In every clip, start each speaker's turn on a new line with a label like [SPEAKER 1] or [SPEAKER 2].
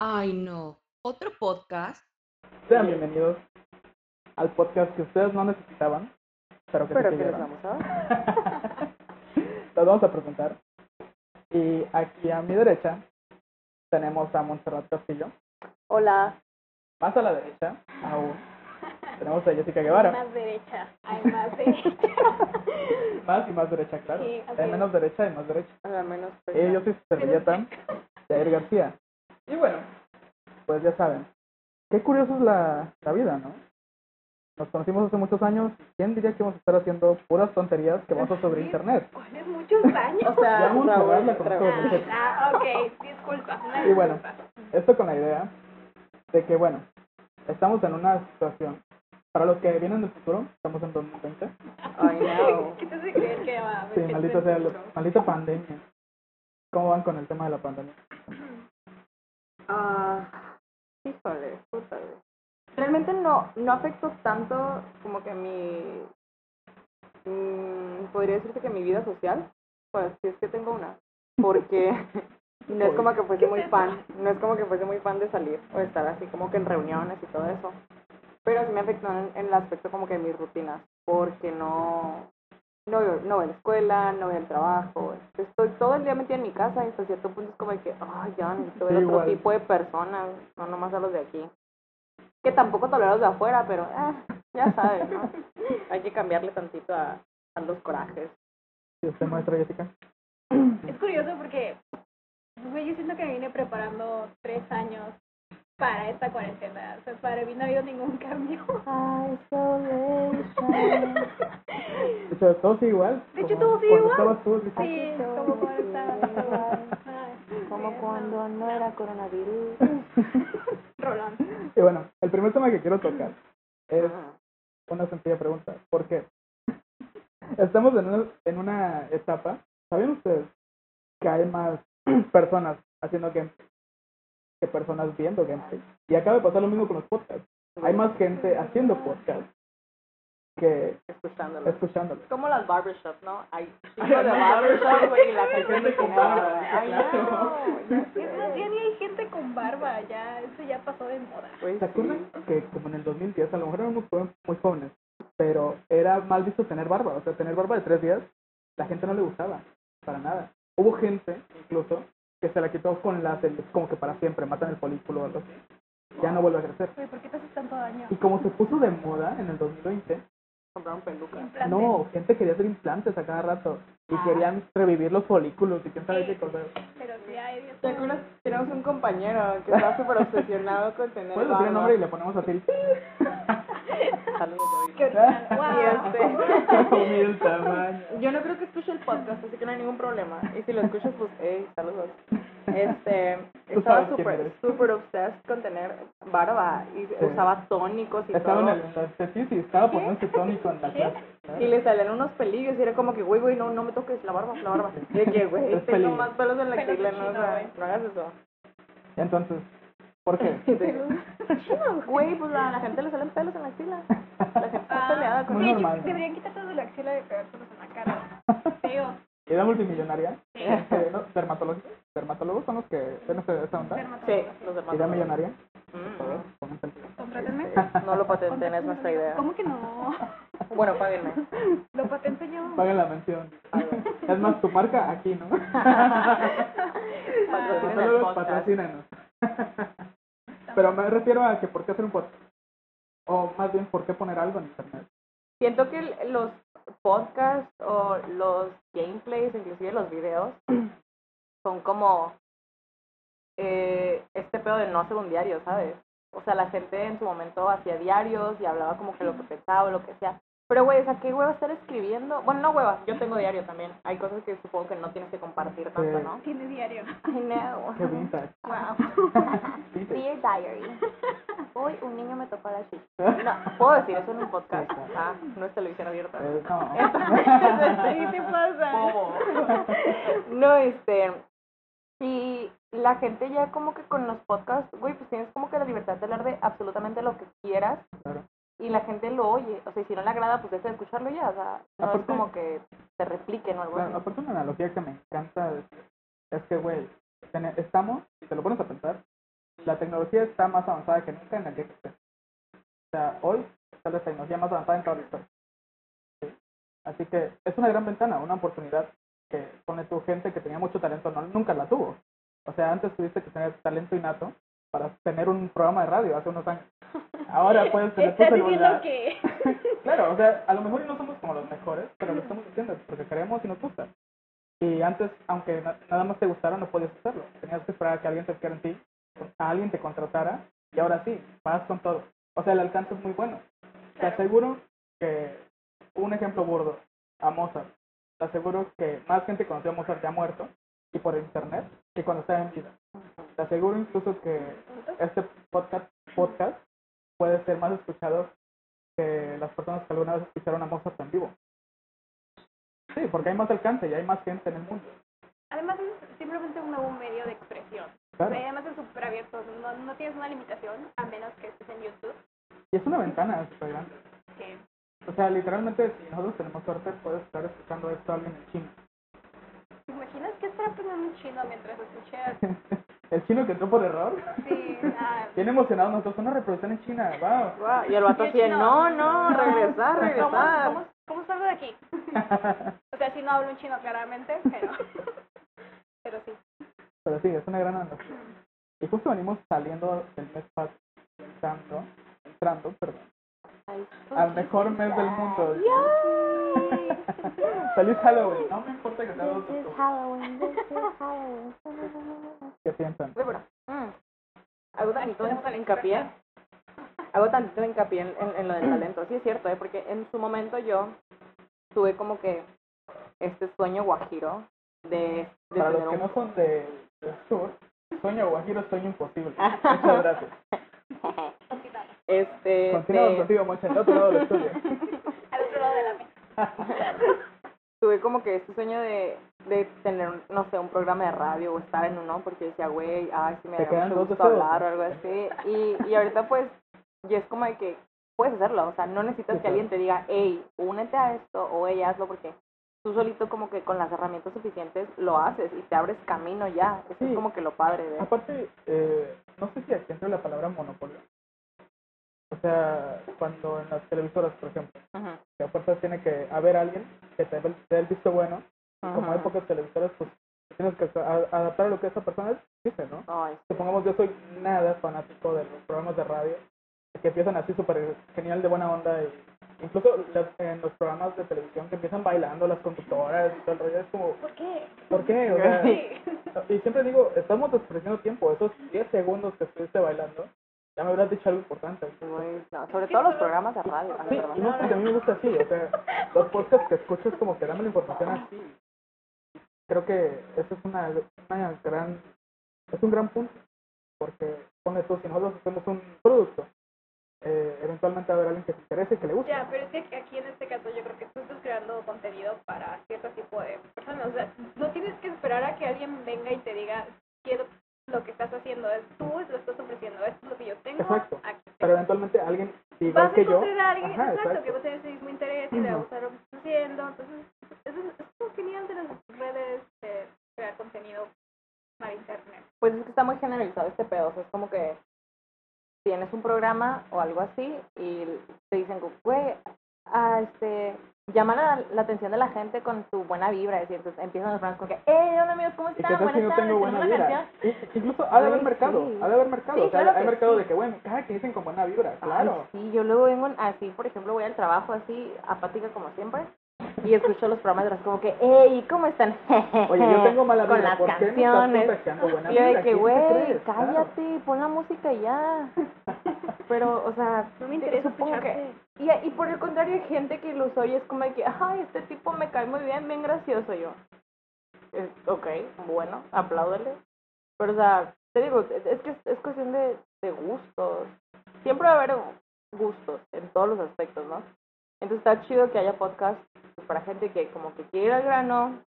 [SPEAKER 1] Ay, no. ¿Otro podcast?
[SPEAKER 2] Sean bienvenidos al podcast que ustedes no necesitaban, pero que
[SPEAKER 3] Pero
[SPEAKER 2] sí
[SPEAKER 3] que les vamos a dar.
[SPEAKER 2] Los vamos a presentar. Y aquí a mi derecha tenemos a Montserrat Castillo.
[SPEAKER 3] Hola.
[SPEAKER 2] Más a la derecha, aún, tenemos a Jessica Guevara.
[SPEAKER 4] Más derecha, hay más derecha.
[SPEAKER 2] Más y más derecha, claro.
[SPEAKER 4] Sí,
[SPEAKER 2] Hay menos derecha y más derecha.
[SPEAKER 3] A la menos
[SPEAKER 2] Y yo soy su servilleta, Jair García. Y bueno, pues ya saben. Qué curioso es la, la vida, ¿no? Nos conocimos hace muchos años. ¿Quién diría que vamos a estar haciendo puras tonterías que vamos a sobre internet?
[SPEAKER 4] ¿Cuáles muchos años?
[SPEAKER 3] O sea,
[SPEAKER 2] Ya vamos a con todos.
[SPEAKER 4] Ah, ok, disculpa.
[SPEAKER 2] Y bueno.
[SPEAKER 4] disculpa.
[SPEAKER 2] Esto con la idea de que, bueno, estamos en una situación. Para los que vienen del futuro, estamos en 2020.
[SPEAKER 3] Ay, no.
[SPEAKER 4] ¿Qué te hace creer que va a haber
[SPEAKER 2] Sí, sea, maldita pandemia. ¿Cómo van con el tema de la pandemia?
[SPEAKER 3] Ah, híjole, puta, güey. Realmente no, no afectó tanto como que mi, mm, podría decirse que mi vida social, pues si es que tengo una, porque no es como que fuese muy fan, no es como que fuese muy fan de salir o de estar así como que en reuniones y todo eso, pero sí me afectó en, en el aspecto como que de mis rutinas, porque no, no, voy- no voy a la escuela, no voy al trabajo, estoy todo el día metida en mi casa y hasta cierto punto es como de que, ay, ya necesito ver
[SPEAKER 2] Sí,
[SPEAKER 3] otro
[SPEAKER 2] igual.
[SPEAKER 3] tipo de personas, no nomás a los de aquí. Que tampoco tolero a los de afuera, pero eh, ya sabes, ¿no? Hay que cambiarle tantito a, a los corajes.
[SPEAKER 2] ¿Y usted, maestra Jessica?
[SPEAKER 4] Es curioso porque, pues, yo siento que me vine preparando tres años para esta cuarentena. O sea, para mí no ha habido ningún cambio.
[SPEAKER 2] De hecho, todo sigue igual.
[SPEAKER 4] De hecho, todo sigue igual.
[SPEAKER 2] estabas tú, Jessica.
[SPEAKER 4] Sí, como cuando estaba. Ay,
[SPEAKER 3] Como
[SPEAKER 4] sí,
[SPEAKER 3] cuando no era coronavirus.
[SPEAKER 4] Rolón.
[SPEAKER 2] Y bueno, el primer tema que quiero tocar es
[SPEAKER 3] Ajá.
[SPEAKER 2] una sencilla pregunta. ¿Por qué? Estamos en una, en una etapa, ¿saben ustedes que hay más personas haciendo gameplay que personas viendo gameplay? Y acaba de pasar lo mismo con los podcasts. Hay más gente haciendo podcasts que
[SPEAKER 3] Escuchándolo.
[SPEAKER 2] escuchándolos.
[SPEAKER 3] Como las barbershops, ¿no? Hay
[SPEAKER 2] Ay,
[SPEAKER 3] chingo de
[SPEAKER 2] no,
[SPEAKER 3] barbershop, güey, y la
[SPEAKER 2] Hay
[SPEAKER 3] gente
[SPEAKER 2] con barba.
[SPEAKER 3] Ay,
[SPEAKER 2] claro.
[SPEAKER 3] no. ya sé.
[SPEAKER 4] Es más, ya ni hay gente con barba, ya, eso ya pasó de moda.
[SPEAKER 3] Güey,
[SPEAKER 2] ¿Se
[SPEAKER 3] sí.
[SPEAKER 2] acuerdan que como en el 2010, a lo mejor éramos muy, jóvenes, pero era mal visto tener barba? O sea, tener barba de tres días, la gente no le gustaba, para nada. Hubo gente, se la quitó con láser, como que para siempre, matan el folículo o algo así. Ya no vuelve a crecer.
[SPEAKER 4] Güey, ¿por qué te haces tanto daño?
[SPEAKER 2] Y como se puso de moda en el 2020,
[SPEAKER 3] Compraron peluca.
[SPEAKER 4] Implantes.
[SPEAKER 2] no, gente quería hacer implantes a cada rato y
[SPEAKER 4] Ah.
[SPEAKER 2] querían revivir los folículos y quién sabe qué cosas.
[SPEAKER 4] Pero sí hay de
[SPEAKER 3] ¿Te acuerdas? Tenemos un compañero que estaba súper obsesionado con tener
[SPEAKER 2] Puedes decir el
[SPEAKER 3] barba.
[SPEAKER 2] nombre y le ponemos así.
[SPEAKER 3] Saludos, David.
[SPEAKER 4] Qué original.
[SPEAKER 3] Y
[SPEAKER 4] Wow.
[SPEAKER 2] Mira el tamaño.
[SPEAKER 3] Yo no creo que escuche el podcast, así que no hay ningún problema. Y si lo escuchas, pues, hey, saludos. Este, estaba súper, súper obsessed con tener barba y usaba tónicos y
[SPEAKER 2] Estaba en
[SPEAKER 3] todo.
[SPEAKER 2] el en sí, sí, estaba poniendo ese tónico en la clase.
[SPEAKER 3] Y le salían unos pelillos y era como que, güey, güey, no, no me toques la barba, la barba. Y de que, güey,
[SPEAKER 2] Es
[SPEAKER 3] tengo
[SPEAKER 2] pelillo.
[SPEAKER 3] más pelos en la
[SPEAKER 4] Pelos
[SPEAKER 3] axila, no, o sea, no hagas eso.
[SPEAKER 2] Entonces, ¿por qué?
[SPEAKER 3] Güey, pues a la gente le salen pelos en la axila. La gente está
[SPEAKER 4] Ah,
[SPEAKER 3] peleada con
[SPEAKER 2] Muy normal.
[SPEAKER 4] Deberían quitarte de la axila de pegárselos en la cara. Feo.
[SPEAKER 2] ¿Y era multimillonaria?
[SPEAKER 4] Sí.
[SPEAKER 2] Este, ¿no? ¿Dermatólogos? ¿Dermatólogos son los que ven ese- esa onda?
[SPEAKER 3] Sí,
[SPEAKER 4] Dermatólogos.
[SPEAKER 3] los.
[SPEAKER 2] ¿Y era millonaria?
[SPEAKER 3] Mm. Este, no lo patenten, es nuestra idea.
[SPEAKER 4] ¿Cómo que no?
[SPEAKER 3] Bueno, páguenme.
[SPEAKER 4] Lo patento yo.
[SPEAKER 2] Paguen la mención.
[SPEAKER 3] Algo.
[SPEAKER 2] Es más, tu marca aquí, ¿no? Patrocínenos. Pero me refiero a que por qué hacer un podcast. O más bien, ¿por qué poner algo en internet?
[SPEAKER 3] Siento que el- los podcasts o los gameplays, inclusive los videos, son como eh, este pedo de no hacer un diario, ¿sabes? O sea, la gente en su momento hacía diarios y hablaba como que lo que pensaba o lo que sea. Pero, güey, o sea, ¿qué hueva estar escribiendo? Bueno, no hueva, yo tengo diario también. Hay cosas que supongo que no tienes que compartir tanto,
[SPEAKER 2] Sí.
[SPEAKER 3] ¿no?
[SPEAKER 4] Tiene diario.
[SPEAKER 3] I know.
[SPEAKER 2] Qué vintage.
[SPEAKER 4] Wow.
[SPEAKER 3] Dear Diary. Hoy un niño me tocó la chicha. No, puedo decir eso en un podcast. Ah, no es televisión abierta.
[SPEAKER 2] Eh, no.
[SPEAKER 4] ¿Qué te pasa?
[SPEAKER 3] Bobo. No, este. Y la gente ya como que con los podcasts, güey, pues tienes como que la libertad de hablar de absolutamente lo que quieras.
[SPEAKER 2] Claro.
[SPEAKER 3] Y la gente lo oye. O sea, si no le agrada, pues deja de escucharlo ya. O sea, no es como que te repliquen o algo
[SPEAKER 2] Claro,
[SPEAKER 3] así.
[SPEAKER 2] aparte una analogía que me encanta es que, güey, estamos, si te lo pones a pensar, la tecnología está más avanzada que nunca en día que esté. O sea, hoy está la tecnología más avanzada en toda la historia. ¿sí? Así que es una gran ventana, una oportunidad que pone tu gente que tenía mucho talento, no, nunca la tuvo. O sea, antes tuviste que tener talento innato para tener un programa de radio hace unos años. Ahora puedes tener tu
[SPEAKER 4] Estás
[SPEAKER 2] celular.
[SPEAKER 4] que...
[SPEAKER 2] Claro, o sea, a lo mejor no somos como los mejores, pero lo estamos haciendo porque queremos y nos gusta. Y antes, aunque na- nada más te gustara, no podías hacerlo. Tenías que esperar a que alguien te en ti, a alguien te contratara, y ahora sí, vas con todo. O sea, el alcance es muy bueno. Te
[SPEAKER 4] Claro.
[SPEAKER 2] aseguro que, un ejemplo burdo, a Mozart. Te aseguro que más gente conoció a Mozart ya muerto y por internet que cuando estaba en vida. Te aseguro incluso que este podcast, podcast puede ser más escuchado que las personas que alguna vez escucharon a Mozart en vivo. Sí, porque hay más alcance y hay más gente en el mundo.
[SPEAKER 4] Además es simplemente un nuevo medio de expresión.
[SPEAKER 2] Claro.
[SPEAKER 4] Además es súper abierto, no, no tienes una limitación, a menos que estés en YouTube,
[SPEAKER 2] Y es una ventana súper grande.
[SPEAKER 4] que
[SPEAKER 2] O sea, literalmente, si nosotros tenemos suerte, puedes estar escuchando esto a alguien en chino.
[SPEAKER 4] ¿te imaginas que estará aprendiendo un chino mientras escuché?
[SPEAKER 2] el chino que entró por error.
[SPEAKER 4] Sí, ah,
[SPEAKER 2] Bien emocionados nosotros, una reproducción en China, wow.
[SPEAKER 3] Guau, Y el vato así, no, no, regresar,
[SPEAKER 4] ¿Cómo,
[SPEAKER 3] regresar.
[SPEAKER 4] cómo, cómo salgo de aquí? O sea, si no hablo un chino claramente, pero, pero sí.
[SPEAKER 2] Pero sí, es una gran onda. Y justo venimos saliendo del mes pasado, entrando, entrando, perdón, al mejor mes del mundo. Feliz Halloween, no me importa que sea dos de octubre. ¿Qué piensan?
[SPEAKER 3] Pero, mm, hago tantito hincapié. Hago tantito hincapié en, en, en lo del talento. Sí es cierto, ¿eh? porque en su momento yo tuve como que este sueño guajiro de, de
[SPEAKER 2] Para los que
[SPEAKER 3] un...
[SPEAKER 2] no son de, del sur, sueño guajiro, sueño imposible. Muchas gracias.
[SPEAKER 4] Continuamos.
[SPEAKER 3] Este,
[SPEAKER 2] Continuamos
[SPEAKER 3] de-
[SPEAKER 2] contigo, Mocha, en otro lado del estudio.
[SPEAKER 4] Al otro lado de la mesa.
[SPEAKER 3] tuve como que este sueño de, de tener, no sé, un programa de radio o estar en uno, porque decía, güey, ay, sí me da mucho gusto hablar o algo así. Y, y ahorita pues, ya es como de que puedes hacerlo, o sea, no necesitas
[SPEAKER 2] Sí,
[SPEAKER 3] que alguien te diga, hey, únete a esto o hey, hazlo, porque tú solito como que con las herramientas suficientes lo haces y te abres camino ya. Eso
[SPEAKER 2] Sí.
[SPEAKER 3] es como que lo padre de...
[SPEAKER 2] Aparte, eh, no sé si aquí entra la palabra monopolio. O sea, cuando en las televisoras, por ejemplo,
[SPEAKER 3] Ujú,
[SPEAKER 2] que a fuerzas tiene que haber alguien que te dé el- visto bueno, como hay pocas televisoras, pues tienes que adaptar a lo que esa persona dice, ¿no?
[SPEAKER 3] Ay,
[SPEAKER 2] Supongamos, yo soy nada fanático de los programas de radio, que empiezan así súper genial de buena onda, y incluso en los programas de televisión que empiezan bailando las conductoras y todo el rollo, es como,
[SPEAKER 4] ¿Por qué?
[SPEAKER 2] ¿por qué? O sea, y siempre digo, estamos desperdiciando tiempo, esos 10 segundos que estuviste bailando, ya me habrás dicho algo importante.
[SPEAKER 3] no, sobre todo los programas de radio,
[SPEAKER 2] Sí, no porque a mí me gusta así, o sea, los podcasts que escucho es como que dame la información así. Creo que eso es una, una gran, es un gran punto, porque pone tú, si nosotros hacemos un producto, eh, eventualmente haber alguien que se interese y que le guste.
[SPEAKER 4] Ya, pero es que aquí en este caso yo creo que tú estás creando contenido para cierto tipo de personas. O sea, no tienes que esperar a que alguien venga y te diga, quiero lo que estás haciendo. Es tú lo estás ofreciendo. Esto es lo que yo tengo.
[SPEAKER 2] Exacto.
[SPEAKER 4] Aquí
[SPEAKER 2] Pero eventualmente alguien, igual
[SPEAKER 4] vas a
[SPEAKER 2] que yo,
[SPEAKER 4] encontrar a alguien
[SPEAKER 2] Ajá,
[SPEAKER 4] exacto,
[SPEAKER 2] exacto.
[SPEAKER 4] que va a tener ese mismo interés y le va a gustar lo que estás haciendo. Entonces, eso es, es genial de las redes de crear contenido para internet.
[SPEAKER 3] Pues es que está muy generalizado este pedo, o sea, es como que tienes un programa o algo así y te dicen, güey, ah, este, llama la, la atención de la gente con tu buena vibra, y entonces empiezan los programas con que, hey, hola amigos, ¿cómo están?
[SPEAKER 2] tal si
[SPEAKER 3] Buenas
[SPEAKER 2] no
[SPEAKER 3] tardes,
[SPEAKER 2] tengo incluso ha de haber mercado,
[SPEAKER 3] sí.
[SPEAKER 2] ha de haber mercado,
[SPEAKER 3] Sí,
[SPEAKER 2] o sea,
[SPEAKER 3] claro
[SPEAKER 2] hay mercado
[SPEAKER 3] sí.
[SPEAKER 2] de que, bueno, cada que dicen con buena vibra,
[SPEAKER 3] Ay,
[SPEAKER 2] claro.
[SPEAKER 3] sí, yo luego vengo así, por ejemplo, voy al trabajo así, apática como siempre, y escucho los programas de los como que, hey, ¿cómo están?
[SPEAKER 2] Oye, yo tengo mala
[SPEAKER 3] Con
[SPEAKER 2] vibra,
[SPEAKER 3] las
[SPEAKER 2] ¿por qué me estás
[SPEAKER 3] canciones.
[SPEAKER 2] buena
[SPEAKER 3] Y yo de que,
[SPEAKER 2] ¿Quién te
[SPEAKER 3] güey?
[SPEAKER 2] Claro.
[SPEAKER 3] cállate, pon la música y ya. Pero, o sea,
[SPEAKER 4] No me interesa
[SPEAKER 3] supongo que... Y, y por el contrario, hay gente que los oye, es como de que, ay, este tipo me cae muy bien, bien gracioso yo. Eh, ok, bueno, apláudele. Pero, o sea, te digo, es que es, es cuestión de, de gustos. Siempre va a haber gustos en todos los aspectos, ¿no? Entonces está chido que haya podcast pues, para gente que como que quiere ir al grano,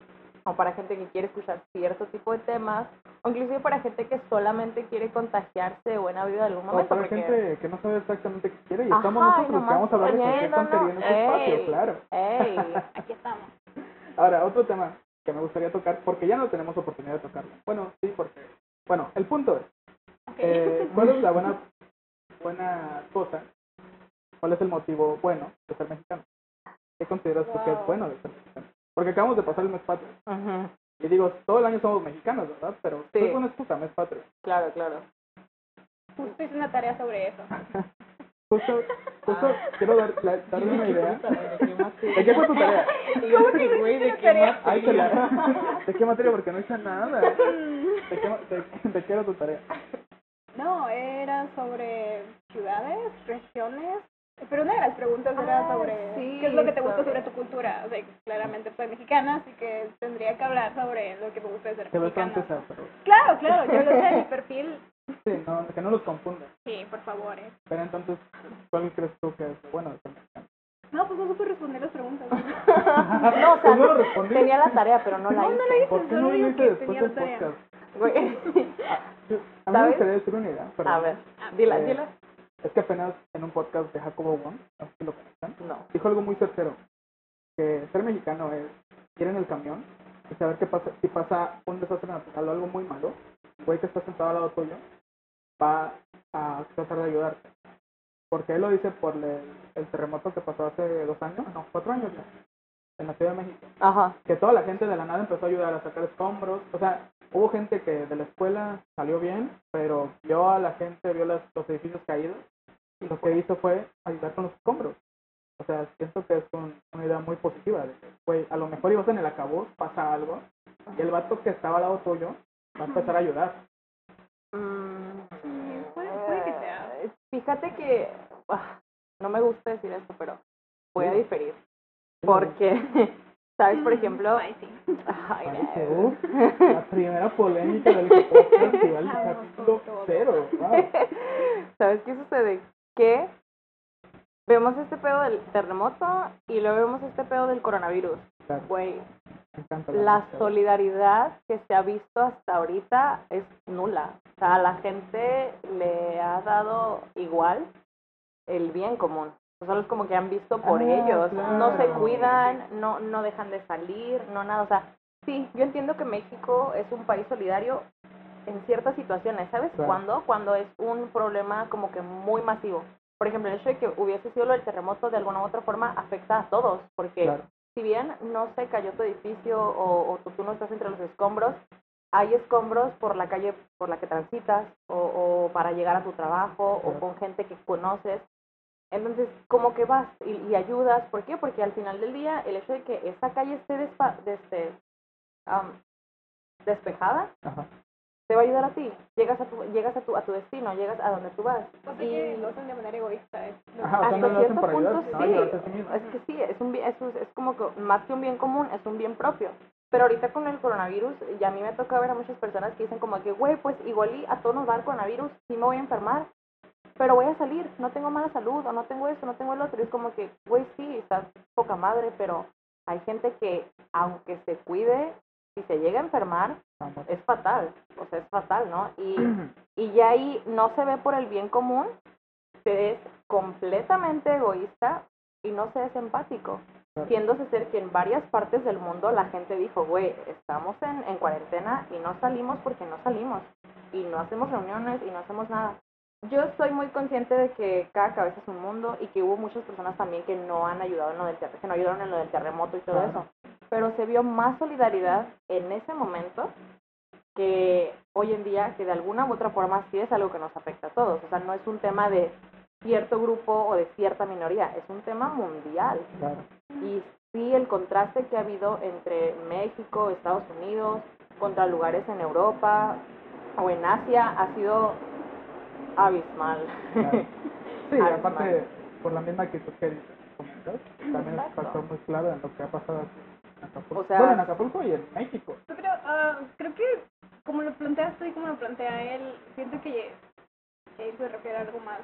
[SPEAKER 3] o para gente que quiere escuchar cierto tipo de temas, o inclusive para gente que solamente quiere contagiarse de buena vida de algún
[SPEAKER 2] O
[SPEAKER 3] momento.
[SPEAKER 2] para
[SPEAKER 3] porque...
[SPEAKER 2] gente que no sabe exactamente qué quiere y
[SPEAKER 3] Ajá,
[SPEAKER 2] estamos
[SPEAKER 3] y
[SPEAKER 2] nosotros que vamos a hablar de cualquier
[SPEAKER 3] oyendo,
[SPEAKER 2] tontería en este
[SPEAKER 3] ey.
[SPEAKER 2] espacio, claro.
[SPEAKER 3] ¡Ey!
[SPEAKER 4] Aquí estamos.
[SPEAKER 2] Ahora, otro tema que me gustaría tocar, porque ya no tenemos oportunidad de tocarlo. Bueno, sí, porque... Bueno, el punto es,
[SPEAKER 4] Ok.
[SPEAKER 2] eh, ¿cuál es la buena, buena cosa? ¿Cuál es el motivo bueno de ser mexicano? ¿Qué consideras tú que es
[SPEAKER 4] Wow.
[SPEAKER 2] bueno de ser mexicano? Porque acabamos de pasar el mes patrio.
[SPEAKER 3] Ujú,
[SPEAKER 2] Y digo, todo el año somos mexicanos, ¿verdad? Pero
[SPEAKER 3] Sí.
[SPEAKER 2] es una excusa, mes patrio.
[SPEAKER 3] Claro, claro.
[SPEAKER 4] Justo hice una tarea sobre eso.
[SPEAKER 2] Justo, justo quiero dar, la- darle una idea.
[SPEAKER 5] ¿De qué
[SPEAKER 2] fue tu tarea?
[SPEAKER 5] Y yo así, güey, ¿de qué materia?
[SPEAKER 2] Ay, que la- ¿De qué materia? Porque no hice nada. ¿De qué, de, de qué era tu tarea?
[SPEAKER 4] No, era sobre ciudades, regiones. Pero una de las preguntas era
[SPEAKER 3] Ah,
[SPEAKER 4] sobre
[SPEAKER 3] sí,
[SPEAKER 4] qué es lo que te gusta
[SPEAKER 3] sobre-
[SPEAKER 4] sobre tu cultura. O sea, claramente soy mexicana, así que tendría que hablar sobre lo que me gusta de ser mexicana.
[SPEAKER 2] francesa, pero
[SPEAKER 4] Claro, claro, yo lo sé, mi perfil.
[SPEAKER 2] sí, no, que no los confundas.
[SPEAKER 4] Sí, por favor. eh.
[SPEAKER 2] Pero entonces, ¿cuál crees tú que es lo bueno de ser mexicano?
[SPEAKER 4] No, pues no supe responder las preguntas.
[SPEAKER 3] No, o sea,
[SPEAKER 2] Pues no lo
[SPEAKER 3] tenía la tarea, pero no la
[SPEAKER 4] No, no la
[SPEAKER 3] hice.
[SPEAKER 2] ¿Por qué
[SPEAKER 4] solo
[SPEAKER 2] no lo
[SPEAKER 4] digo
[SPEAKER 2] hice
[SPEAKER 4] que
[SPEAKER 2] después
[SPEAKER 4] tenía
[SPEAKER 2] del
[SPEAKER 4] la tarea.
[SPEAKER 2] podcast?
[SPEAKER 3] Güey.
[SPEAKER 2] A mí me gustaría decir una idea, pero
[SPEAKER 3] A ver, dila,
[SPEAKER 2] Eh,
[SPEAKER 3] dila.
[SPEAKER 2] Es que apenas en un podcast de Jacobo Wong, no sé si lo conocen,
[SPEAKER 3] No.
[SPEAKER 2] dijo algo muy certero, que ser mexicano es ir en el camión y saber qué pasa, si pasa un desastre natural o algo muy malo, el güey que está sentado al lado tuyo va a tratar de ayudarte. Porque él lo dice por el, el terremoto que pasó hace dos años, no, cuatro años ya, en la Ciudad de México.
[SPEAKER 3] Ajá.
[SPEAKER 2] Que toda la gente de la nada empezó a ayudar a sacar escombros. O sea, hubo gente que de la escuela salió bien, pero vio a la gente, vio las- los edificios caídos y lo que hizo fue ayudar con los escombros. O sea, siento que es un- una idea muy positiva. De que, a lo mejor ibas en el acabuz, pasa algo, y el vato que estaba al lado tuyo va a empezar a ayudar.
[SPEAKER 3] Mm,
[SPEAKER 4] Sí, puede, puede que sea.
[SPEAKER 3] eh, Fíjate que ah, no me gusta decir esto, pero voy a diferir. Porque, ¿sabes? Por ejemplo,
[SPEAKER 4] Ay, sí.
[SPEAKER 3] ay, no.
[SPEAKER 2] la primera polémica del
[SPEAKER 4] Vamos
[SPEAKER 2] capítulo cero. Wow.
[SPEAKER 3] ¿Sabes qué sucede? Que vemos este pedo del terremoto y luego vemos este pedo del coronavirus. Güey, la solidaridad que se ha visto hasta ahorita es nula. O sea, a la gente le ha dado igual el bien común. O sea, es como que han visto por
[SPEAKER 2] Ah,
[SPEAKER 3] ellos. No se cuidan, no, no dejan de salir, no nada. O sea, sí, yo entiendo que México es un país solidario en ciertas situaciones. ¿Sabes
[SPEAKER 2] Claro.
[SPEAKER 3] cuándo? Cuando es un problema como que muy masivo. Por ejemplo, el hecho de que hubiese sido lo del terremoto de alguna u otra forma afecta a todos, porque
[SPEAKER 2] Claro.
[SPEAKER 3] si bien no se cayó tu edificio o, o tú, tú no estás entre los escombros, hay escombros por la calle por la que transitas o, o para llegar a tu trabajo o con gente que conoces. Entonces, como que vas y, y ayudas. ¿Por qué? Porque al final del día, el hecho de que esa calle esté despa- este, am, despejada,
[SPEAKER 2] Ajá.
[SPEAKER 3] te va a ayudar a ti. Llegas a tu, llegas a tu, a tu destino, llegas a donde tú vas.
[SPEAKER 4] O sea que
[SPEAKER 3] Y-
[SPEAKER 4] lo hacen de manera egoísta. Lo
[SPEAKER 2] Ajá, o sea,
[SPEAKER 3] hasta
[SPEAKER 2] no lo hacen
[SPEAKER 3] cierto
[SPEAKER 2] ayudar,
[SPEAKER 3] punto
[SPEAKER 2] sino
[SPEAKER 3] sí. Es que sí, es un es, es como que más que un bien común, es un bien propio. Pero ahorita con el coronavirus, y a mí me toca ver a muchas personas que dicen como que, güey, pues igual y a todos nos va a dar coronavirus, sí me voy a enfermar, pero voy a salir, no tengo mala salud, o no tengo esto, no tengo el otro. Y es como que, güey, sí, estás poca madre, pero hay gente que, aunque se cuide, si se llega a enfermar, es fatal, o sea, es fatal, ¿no? Y, y ya ahí no se ve por el bien común, se es completamente egoísta y no se es empático.
[SPEAKER 2] Claro.
[SPEAKER 3] Siéndose ser que en varias partes del mundo la gente dijo, güey, estamos en, en cuarentena y no salimos porque no salimos. Y no hacemos reuniones y no hacemos nada. Yo estoy muy consciente de que cada cabeza es un mundo y que hubo muchas personas también que no han ayudado en lo del que no ayudaron en lo del terremoto y todo eso. Pero se vio más solidaridad en ese momento que hoy en día, que de alguna u otra forma sí es algo que nos afecta a todos. O sea, no es un tema de cierto grupo o de cierta minoría, es un tema mundial.
[SPEAKER 2] Claro.
[SPEAKER 3] Y sí, el contraste que ha habido entre México, Estados Unidos, contra lugares en Europa o en Asia ha sido abismal.
[SPEAKER 2] Claro. Sí,
[SPEAKER 3] Abismal.
[SPEAKER 2] aparte, por la misma actitud que comentas, también es factor muy claro en lo que ha pasado aquí en Acapulco.
[SPEAKER 3] O sea-
[SPEAKER 2] bueno, en Acapulco y en México.
[SPEAKER 4] Yo creo, ah, creo que como lo planteas tú y como lo plantea él, siento que él se refiere a algo más,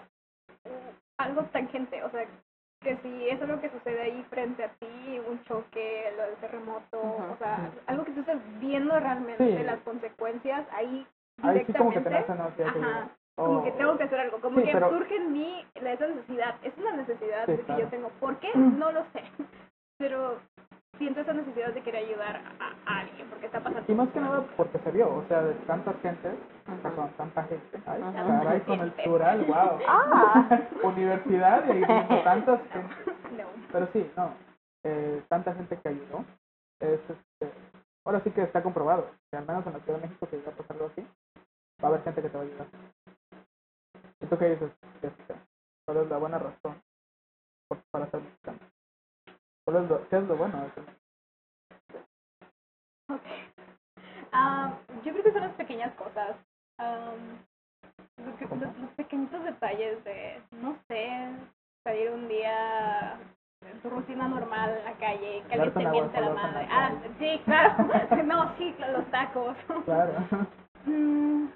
[SPEAKER 4] algo tangente, o sea, que si es algo que sucede ahí frente a ti, un choque, lo del terremoto, o sea, algo que tú estás viendo realmente
[SPEAKER 2] Sí.
[SPEAKER 4] las consecuencias ahí
[SPEAKER 2] Ahí sí como que
[SPEAKER 4] directamente,
[SPEAKER 2] te no
[SPEAKER 4] ajá, como que tengo que hacer algo, como
[SPEAKER 2] Sí,
[SPEAKER 4] que
[SPEAKER 2] pero-
[SPEAKER 4] surge en mí esa necesidad, es una necesidad
[SPEAKER 2] Sí,
[SPEAKER 4] que
[SPEAKER 2] claro.
[SPEAKER 4] yo tengo, ¿por qué? No lo sé, pero siento esa necesidad de querer ayudar a, a alguien porque está pasando.
[SPEAKER 2] Y más que nada porque se vio, o sea, de tantas gentes, perdón, tanta gente, ay, caray, con el plural, wow.
[SPEAKER 3] Ah,
[SPEAKER 2] Universidad y tantas gentes.
[SPEAKER 4] No.
[SPEAKER 2] Pero sí, no, eh, tanta gente que ayudó, es, este, ahora sí que está comprobado, que al menos en la Ciudad de México si llega a pasar algo así, va a haber gente que te va a ayudar. ¿Y tú qué dices? Jessica? ¿Cuál es la buena razón para ser mexicano? ¿Cuál es lo, ¿Qué es lo bueno de ser mexicano?
[SPEAKER 4] Ok. Ah, yo creo que son las pequeñas cosas. Am, los, que- los- los pequeñitos detalles de, no sé, salir un día en tu rutina normal en la calle, que alguien te miente la madre. Ah, sí, claro. No, sí, los tacos.
[SPEAKER 2] Claro.
[SPEAKER 4] Mm,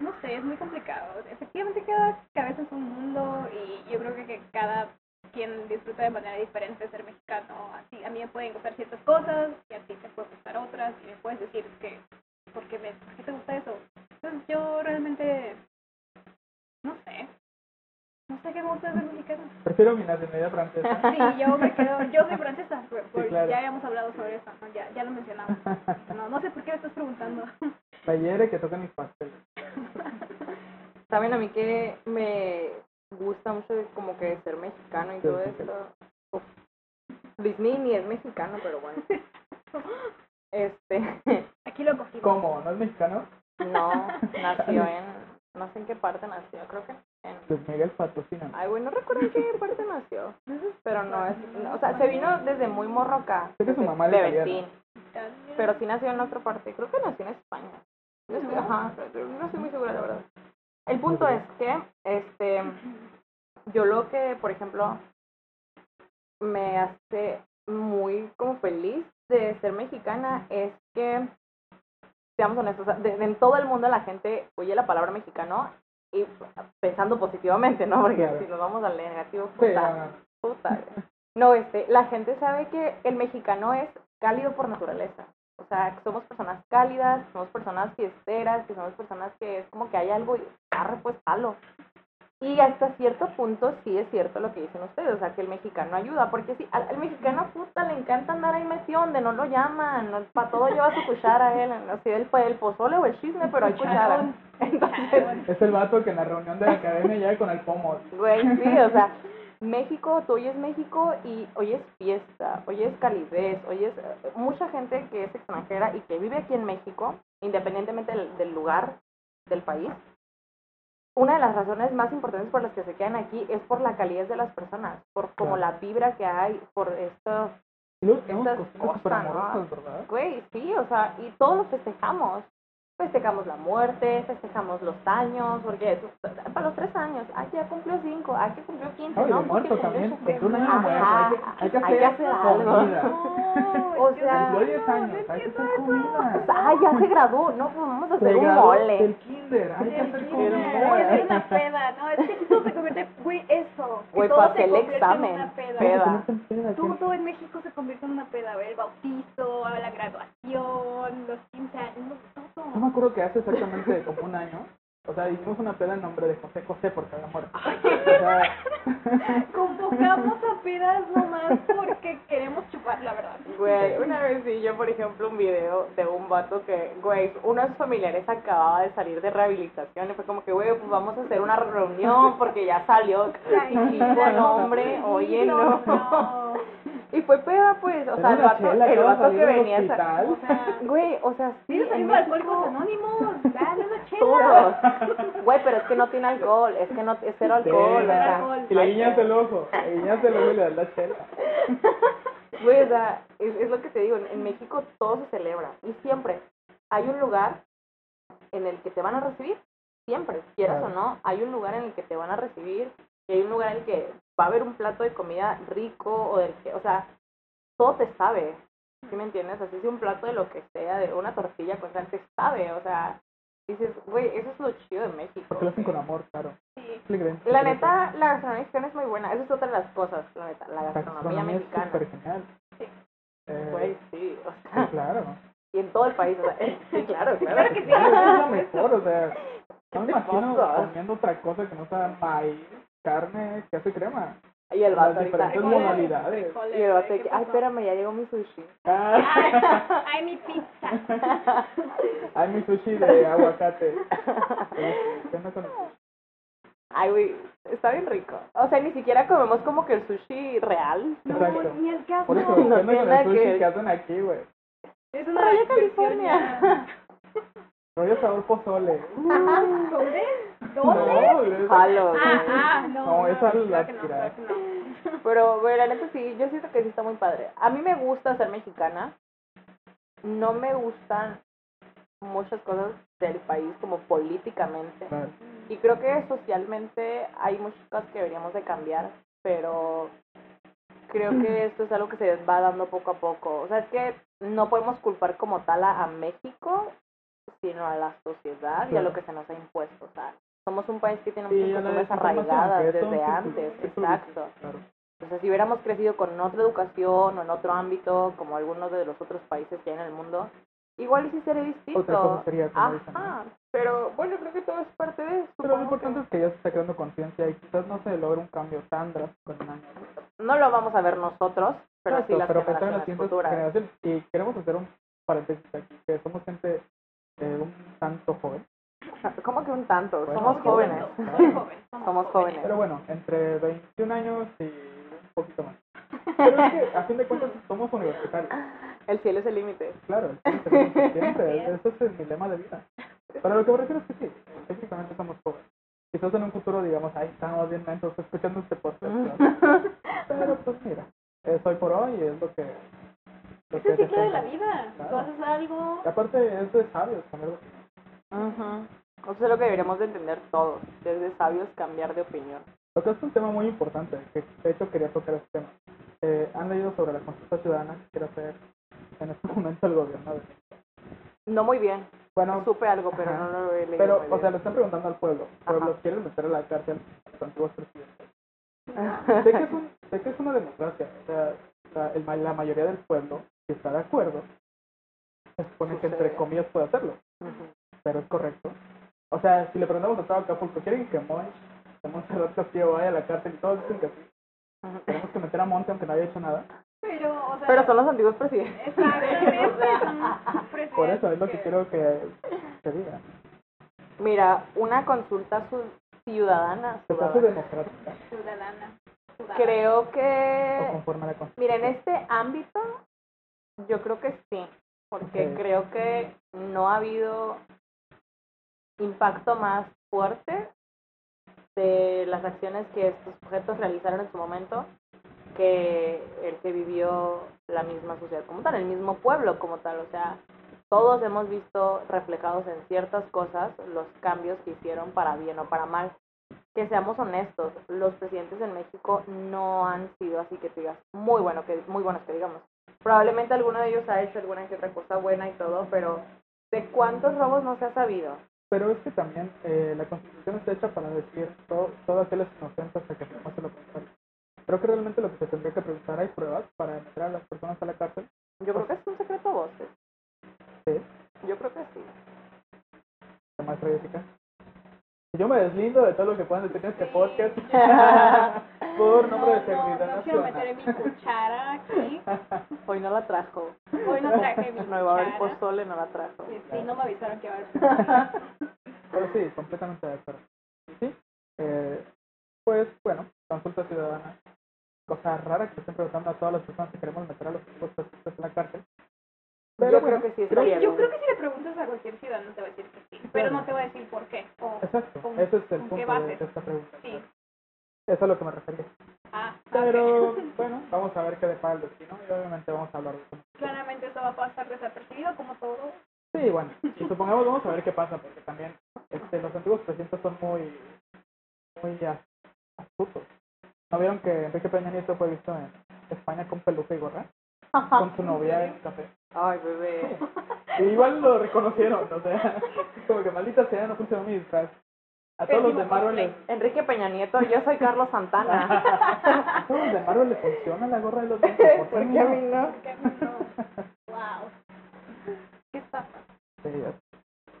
[SPEAKER 4] no sé, es muy complicado. Efectivamente, cada cabeza es un mundo y yo creo que, que cada quien disfruta de manera diferente ser mexicano. Así, a mí me pueden gustar ciertas cosas y a ti te pueden gustar otras y me puedes decir que, ¿por qué, me, ¿por qué te gusta eso? Entonces yo realmente, no sé, no sé qué me gusta de ser mexicano.
[SPEAKER 2] Prefiero mi nacionalidad francesa.
[SPEAKER 4] Sí, yo me quedo, yo soy francesa,
[SPEAKER 2] claro.
[SPEAKER 4] ya habíamos hablado sobre eso, ¿no? ya, ya lo mencionamos. No, no sé por qué me estás preguntando.
[SPEAKER 2] Hiere que toquen mis pasteles.
[SPEAKER 3] Saben a mí que me gusta mucho como que ser mexicano y
[SPEAKER 2] Sí,
[SPEAKER 3] todo esto. Uf. Disney ni es mexicano, pero bueno. Este,
[SPEAKER 4] Aquí lo cogimos.
[SPEAKER 2] ¿Cómo? ¿No es mexicano?
[SPEAKER 3] no, nació en, no sé en qué parte nació, creo que en,
[SPEAKER 2] Luis Miguel patrocina.
[SPEAKER 3] ay, güey, no recuerdo en qué parte nació, pero no es, no, o sea, se vino desde muy morro acá,
[SPEAKER 2] Sé que su mamá
[SPEAKER 3] bebecín,
[SPEAKER 2] italiana.
[SPEAKER 3] pero sí nació en otra parte, creo que nació en España. No estoy, ajá, pero no estoy muy segura, la verdad. El punto es que, este, yo lo que, por ejemplo, me hace muy como feliz de ser mexicana es que, seamos honestos, de- de- en todo el mundo la gente oye la palabra mexicano y pensando positivamente, ¿no? Porque
[SPEAKER 2] Claro.
[SPEAKER 3] si nos vamos al negativo, puta, puta. No, este, la gente sabe que el mexicano es cálido por naturaleza. O sea, que somos personas cálidas, que somos personas fiesteras, que somos personas que es como que hay algo y arre, pues palo. Y hasta cierto punto sí es cierto lo que dicen ustedes, o sea, que el mexicano ayuda, porque sí, al, al mexicano puta le encanta andar ahí metido donde no lo llaman, no, para todo lleva su cuchara él, no sé, el, el pozole o el chisme, pero hay cuchara. Entonces,
[SPEAKER 2] es el vato que en la reunión de la academia llega con el pomo.
[SPEAKER 3] Güey, sí, o sea, México, tú oyes México y hoy es fiesta, hoy es calidez, hoy es eh, mucha gente que es extranjera y que vive aquí en México, independientemente del, del lugar del país. Una de las razones más importantes por las que se quedan aquí es por la calidez de las personas, por como
[SPEAKER 2] Claro.
[SPEAKER 3] la vibra que hay, por esto,
[SPEAKER 2] Y luego tenemos
[SPEAKER 3] Estas cosas, ¿no?
[SPEAKER 2] ¿verdad?
[SPEAKER 3] güey, sí, o sea, y todos lo festejamos. Festejamos la muerte, festejamos los años, porque para los tres años, ah, ya cumplió cinco, ah, que cumplió quince,
[SPEAKER 2] No, muerto también. Cumplió un año
[SPEAKER 3] Ajá,
[SPEAKER 2] muerto. Hay que, hay que hacer,
[SPEAKER 3] hay que hacer algo.
[SPEAKER 2] comida.
[SPEAKER 4] No,
[SPEAKER 3] O sea,
[SPEAKER 2] Cumplió 10 años. Hay que hacer comida.
[SPEAKER 3] Ah, ya se graduó, no, pues vamos a hacer un mole.
[SPEAKER 2] del kinder. Hay que hacer
[SPEAKER 4] Voy a hacer una
[SPEAKER 2] comida.
[SPEAKER 4] peda, ¿no? Es que todo se convierte, güey, eso.
[SPEAKER 3] Güey,
[SPEAKER 4] todo
[SPEAKER 3] para
[SPEAKER 4] se
[SPEAKER 3] hacer el
[SPEAKER 4] convierte en
[SPEAKER 3] examen,
[SPEAKER 4] una peda. Todo en México se convierte en una peda, a ver, el bautizo, la graduación, los 15 años,
[SPEAKER 2] Yo me acuerdo que hace exactamente como un año, o sea, hicimos una peda en nombre de José José porque había muerto. O sea,
[SPEAKER 4] Convocamos a pedas nomás porque queremos chupar, la verdad.
[SPEAKER 3] Güey, una vez vi yo, por ejemplo, un video de un vato que, güey, uno de sus familiares acababa de salir de rehabilitación y fue como que, güey, pues vamos a hacer una reunión porque ya salió. Y chico, no, hombre, oye, no.
[SPEAKER 4] no.
[SPEAKER 3] Y fue peda, pues, o sea, el vato,
[SPEAKER 2] chela,
[SPEAKER 3] el vato que venía, a güey, o sea, sí,
[SPEAKER 4] ¿Tienes
[SPEAKER 3] en
[SPEAKER 4] amigos
[SPEAKER 3] México,
[SPEAKER 4] alcohólicos anónimos? Dale una chela.
[SPEAKER 3] todos. Güey, pero es que no tiene alcohol, es que no, es cero alcohol, o
[SPEAKER 2] Cero
[SPEAKER 3] sea.
[SPEAKER 4] alcohol.
[SPEAKER 2] Y le guiñas el ojo. Le guiñas el ojo y le das la chela.
[SPEAKER 3] Güey, o sea, es, es lo que te digo, en, en México todo se celebra y siempre hay un lugar en el que te van a recibir, siempre, quieras
[SPEAKER 2] Claro.
[SPEAKER 3] o no, hay un lugar en el que te van a recibir y hay un lugar en el que va a haber un plato de comida rico o del que, o sea, todo te sabe, ¿sí me entiendes? Así si un plato de lo que sea, de una tortilla con sal, te sabe, o sea, dices, güey, eso es lo chido de México.
[SPEAKER 2] Porque lo hacen con amor, claro.
[SPEAKER 4] Sí.
[SPEAKER 3] La neta, la gastronomía mexicana es muy buena, eso es otra de las cosas, la neta, la
[SPEAKER 2] La
[SPEAKER 3] gastronomía
[SPEAKER 2] gastronomía es
[SPEAKER 3] mexicana.
[SPEAKER 2] súper genial.
[SPEAKER 4] Sí.
[SPEAKER 2] Eh,
[SPEAKER 3] Güey, sí, o
[SPEAKER 2] sí,
[SPEAKER 3] sea,
[SPEAKER 2] claro.
[SPEAKER 3] y en todo el país, o sea, sí, claro, claro.
[SPEAKER 4] Claro que sí.
[SPEAKER 2] Es lo mejor, o sea, no me
[SPEAKER 3] ¿Qué te
[SPEAKER 2] imagino comiendo otra cosa que no sea maíz, carne, queso y crema.
[SPEAKER 3] Y el vato ahorita.
[SPEAKER 2] modalidades.
[SPEAKER 3] Y el vato de que,
[SPEAKER 4] ¿qué
[SPEAKER 3] ay, espérame, ya llegó mi sushi.
[SPEAKER 2] Ah,
[SPEAKER 4] Ay, mi pizza.
[SPEAKER 2] Hay mi sushi de aguacate. ¿Qué onda con el sushi?
[SPEAKER 3] Ay, güey, está bien rico. O sea, ni siquiera comemos como que el sushi real.
[SPEAKER 2] Exacto.
[SPEAKER 4] Ni el caso.
[SPEAKER 2] Por eso,
[SPEAKER 3] No
[SPEAKER 2] ¿qué onda con
[SPEAKER 3] nada
[SPEAKER 2] el sushi
[SPEAKER 3] que-
[SPEAKER 2] que hacen aquí, güey?
[SPEAKER 4] Es una versión
[SPEAKER 3] California.
[SPEAKER 2] Rollo sabor pozole.
[SPEAKER 4] ¿Dónde? ¿Dónde?
[SPEAKER 2] No, es-
[SPEAKER 3] Jalo, güey.
[SPEAKER 4] Ah, ah, no.
[SPEAKER 2] No, esa
[SPEAKER 4] claro
[SPEAKER 2] la tirada.
[SPEAKER 3] Pero, güey, la neta sí, yo siento que sí está muy padre. A mí me gusta ser mexicana. No me gustan muchas cosas del país como políticamente.
[SPEAKER 2] Claro.
[SPEAKER 3] Y creo que socialmente hay muchas cosas que deberíamos de cambiar, pero creo que esto es algo que se va dando poco a poco. O sea, es que no podemos culpar como tal a, a México, sino a la sociedad y a lo que se nos ha impuesto. O sea, somos un país que tiene muchas costumbres arraigadas desde antes. Exacto.
[SPEAKER 2] Claro.
[SPEAKER 3] O sea, si hubiéramos crecido con otra educación o en otro ámbito, como algunos de los otros países que hay en el mundo, igual y sí sería distinto.
[SPEAKER 2] Otra cosa sería, como dicen, ¿no?
[SPEAKER 3] Ajá. Pero bueno, creo que todo es parte de eso.
[SPEAKER 2] Pero lo importante es que ya se está creando conciencia y quizás no se logre un cambio tan drástico en un año.
[SPEAKER 3] No lo vamos a ver nosotros, pero sí
[SPEAKER 2] Exacto,
[SPEAKER 3] las
[SPEAKER 2] pero pensar en
[SPEAKER 3] generaciones
[SPEAKER 2] las
[SPEAKER 3] futuras.
[SPEAKER 2] generaciones. Y queremos hacer un paréntesis aquí, que somos gente eh, un tanto joven.
[SPEAKER 3] ¿Cómo que un tanto?
[SPEAKER 2] Bueno,
[SPEAKER 3] Somos jóvenes.
[SPEAKER 4] joven.
[SPEAKER 3] Somos jóvenes.
[SPEAKER 2] Pero bueno, entre 21 años y un poquito más. Pero es que, a fin de cuentas, somos universitarios.
[SPEAKER 3] El cielo es el límite.
[SPEAKER 2] Claro, el tiempo es suficiente, ese es mi lema de vida. Pero lo que me refiero es que sí, técnicamente somos jóvenes. Quizás en un futuro digamos, ay, estamos bien mentos escuchando este podcast. ¿no? Pero pues mira, es hoy por hoy y es lo que... Lo
[SPEAKER 4] Es el
[SPEAKER 2] que
[SPEAKER 4] ciclo de la vida.
[SPEAKER 2] Claro.
[SPEAKER 4] Tú haces algo.
[SPEAKER 2] Y aparte es de sabios cambiar de opinión.
[SPEAKER 3] Ujú. Eso es lo que deberíamos de entender todos. Desde sabios cambiar de opinión.
[SPEAKER 2] Tocaste un tema muy importante, que de hecho quería tocar este tema. Eh, ¿Han leído sobre la consulta ciudadana que quiere hacer en este momento el gobierno? de-
[SPEAKER 3] No muy bien.
[SPEAKER 2] Bueno,
[SPEAKER 3] Supe algo, pero
[SPEAKER 2] Ajá.
[SPEAKER 3] no lo he leído.
[SPEAKER 2] pero, o sea, le están preguntando al pueblo. El pueblo
[SPEAKER 3] Ajá.
[SPEAKER 2] quiere meter a la cárcel a los antiguos presidentes. Sé que es, un, sé que es una democracia, o sea, la, el ma- la mayoría del pueblo, está de acuerdo, se supone que entre comillas puede hacerlo,
[SPEAKER 3] Ujú.
[SPEAKER 2] pero es correcto. O sea, si le preguntamos a todo Acapulco, ¿quieren que Monch, que Montserrat Castillo vaya a la cárcel? Y todos dicen que sí. Tenemos que meter a Monte aunque no haya hecho nada.
[SPEAKER 4] Pero, o sea.
[SPEAKER 3] Pero son los antiguos presidentes.
[SPEAKER 4] Exactamente.
[SPEAKER 3] O
[SPEAKER 4] presidentes
[SPEAKER 2] Por eso es lo que quiero que se diga.
[SPEAKER 3] Mira, una consulta su- ciudadana. Ciudadana.
[SPEAKER 2] democrática
[SPEAKER 4] Ciudadana. ciudadana.
[SPEAKER 3] Creo
[SPEAKER 2] o
[SPEAKER 3] que,
[SPEAKER 2] conforme a la
[SPEAKER 3] mira, en este ámbito, yo creo que sí, porque creo que no ha habido impacto más fuerte de las acciones que estos sujetos realizaron en su momento que el que vivió la misma sociedad como tal, el mismo pueblo como tal, o sea, todos hemos visto reflejados en ciertas cosas los cambios que hicieron para bien o para mal. Que seamos honestos, los presidentes en México no han sido así que digas muy bueno que muy buenos que digamos. Probablemente alguno de ellos ha hecho alguna que otra cosa buena y todo, pero ¿de cuántos robos no se ha sabido?
[SPEAKER 2] Pero es que también eh, la constitución está hecha para decir todo, todo aquel es inocente hasta que se demuestre lo contrario. Creo que realmente lo que se tendría que preguntar, ¿hay pruebas para meter a las personas a la cárcel?
[SPEAKER 3] Yo creo que es un secreto a voces.
[SPEAKER 2] Sí.
[SPEAKER 3] Yo creo que sí.
[SPEAKER 2] La maestra Jessica. Yo me deslindo de todo lo que puedan decir en este podcast por nombre de
[SPEAKER 4] No,
[SPEAKER 2] seguridad
[SPEAKER 4] no, no quiero meter mi cuchara.
[SPEAKER 3] Hoy no la trajo.
[SPEAKER 4] Hoy no traje mi
[SPEAKER 3] No iba a haber pozole, no la trajo.
[SPEAKER 4] Sí, sí, no me avisaron que iba a haber.
[SPEAKER 2] Pero sí, completamente de acuerdo. Sí, eh, pues bueno, consulta ciudadana. Cosa rara que estén preguntando a todas las personas que queremos meter a los presidentes en la cárcel. Pero
[SPEAKER 3] Yo
[SPEAKER 2] bueno,
[SPEAKER 3] creo que sí
[SPEAKER 4] Yo creo que si le preguntas a cualquier ciudadano te va a decir que sí, pero no te va a decir por qué. O,
[SPEAKER 2] Exacto,
[SPEAKER 4] ¿Con-
[SPEAKER 2] ese es el punto
[SPEAKER 4] qué
[SPEAKER 2] de, esta pregunta.
[SPEAKER 4] Sí.
[SPEAKER 2] Eso es a lo que me.
[SPEAKER 4] Ah, ok.
[SPEAKER 2] Pero bueno, vamos a ver qué depara el destino y obviamente vamos a hablar de eso.
[SPEAKER 4] Claramente eso va a pasar desapercibido como todo.
[SPEAKER 2] Sí, bueno, y supongamos vamos a ver qué pasa, porque también este, los antiguos presidentes son muy, muy as- astutos. ¿No vieron que Enrique Peña Nieto fue visto en España con peluca y gorra? Con su novia en café.
[SPEAKER 3] Ay, bebé.
[SPEAKER 2] Y igual lo reconocieron, o sea, como que maldita sea, no funcionó mi disfraz. A todos los de Marvel les,
[SPEAKER 3] Enrique Peña Nieto, yo soy Carlos Santana.
[SPEAKER 2] a todos los de Marvel les funciona la gorra de los dientes, ¿por qué
[SPEAKER 3] ¿Por qué a mí
[SPEAKER 2] no?
[SPEAKER 4] a mí no. Wow. ¿Qué está.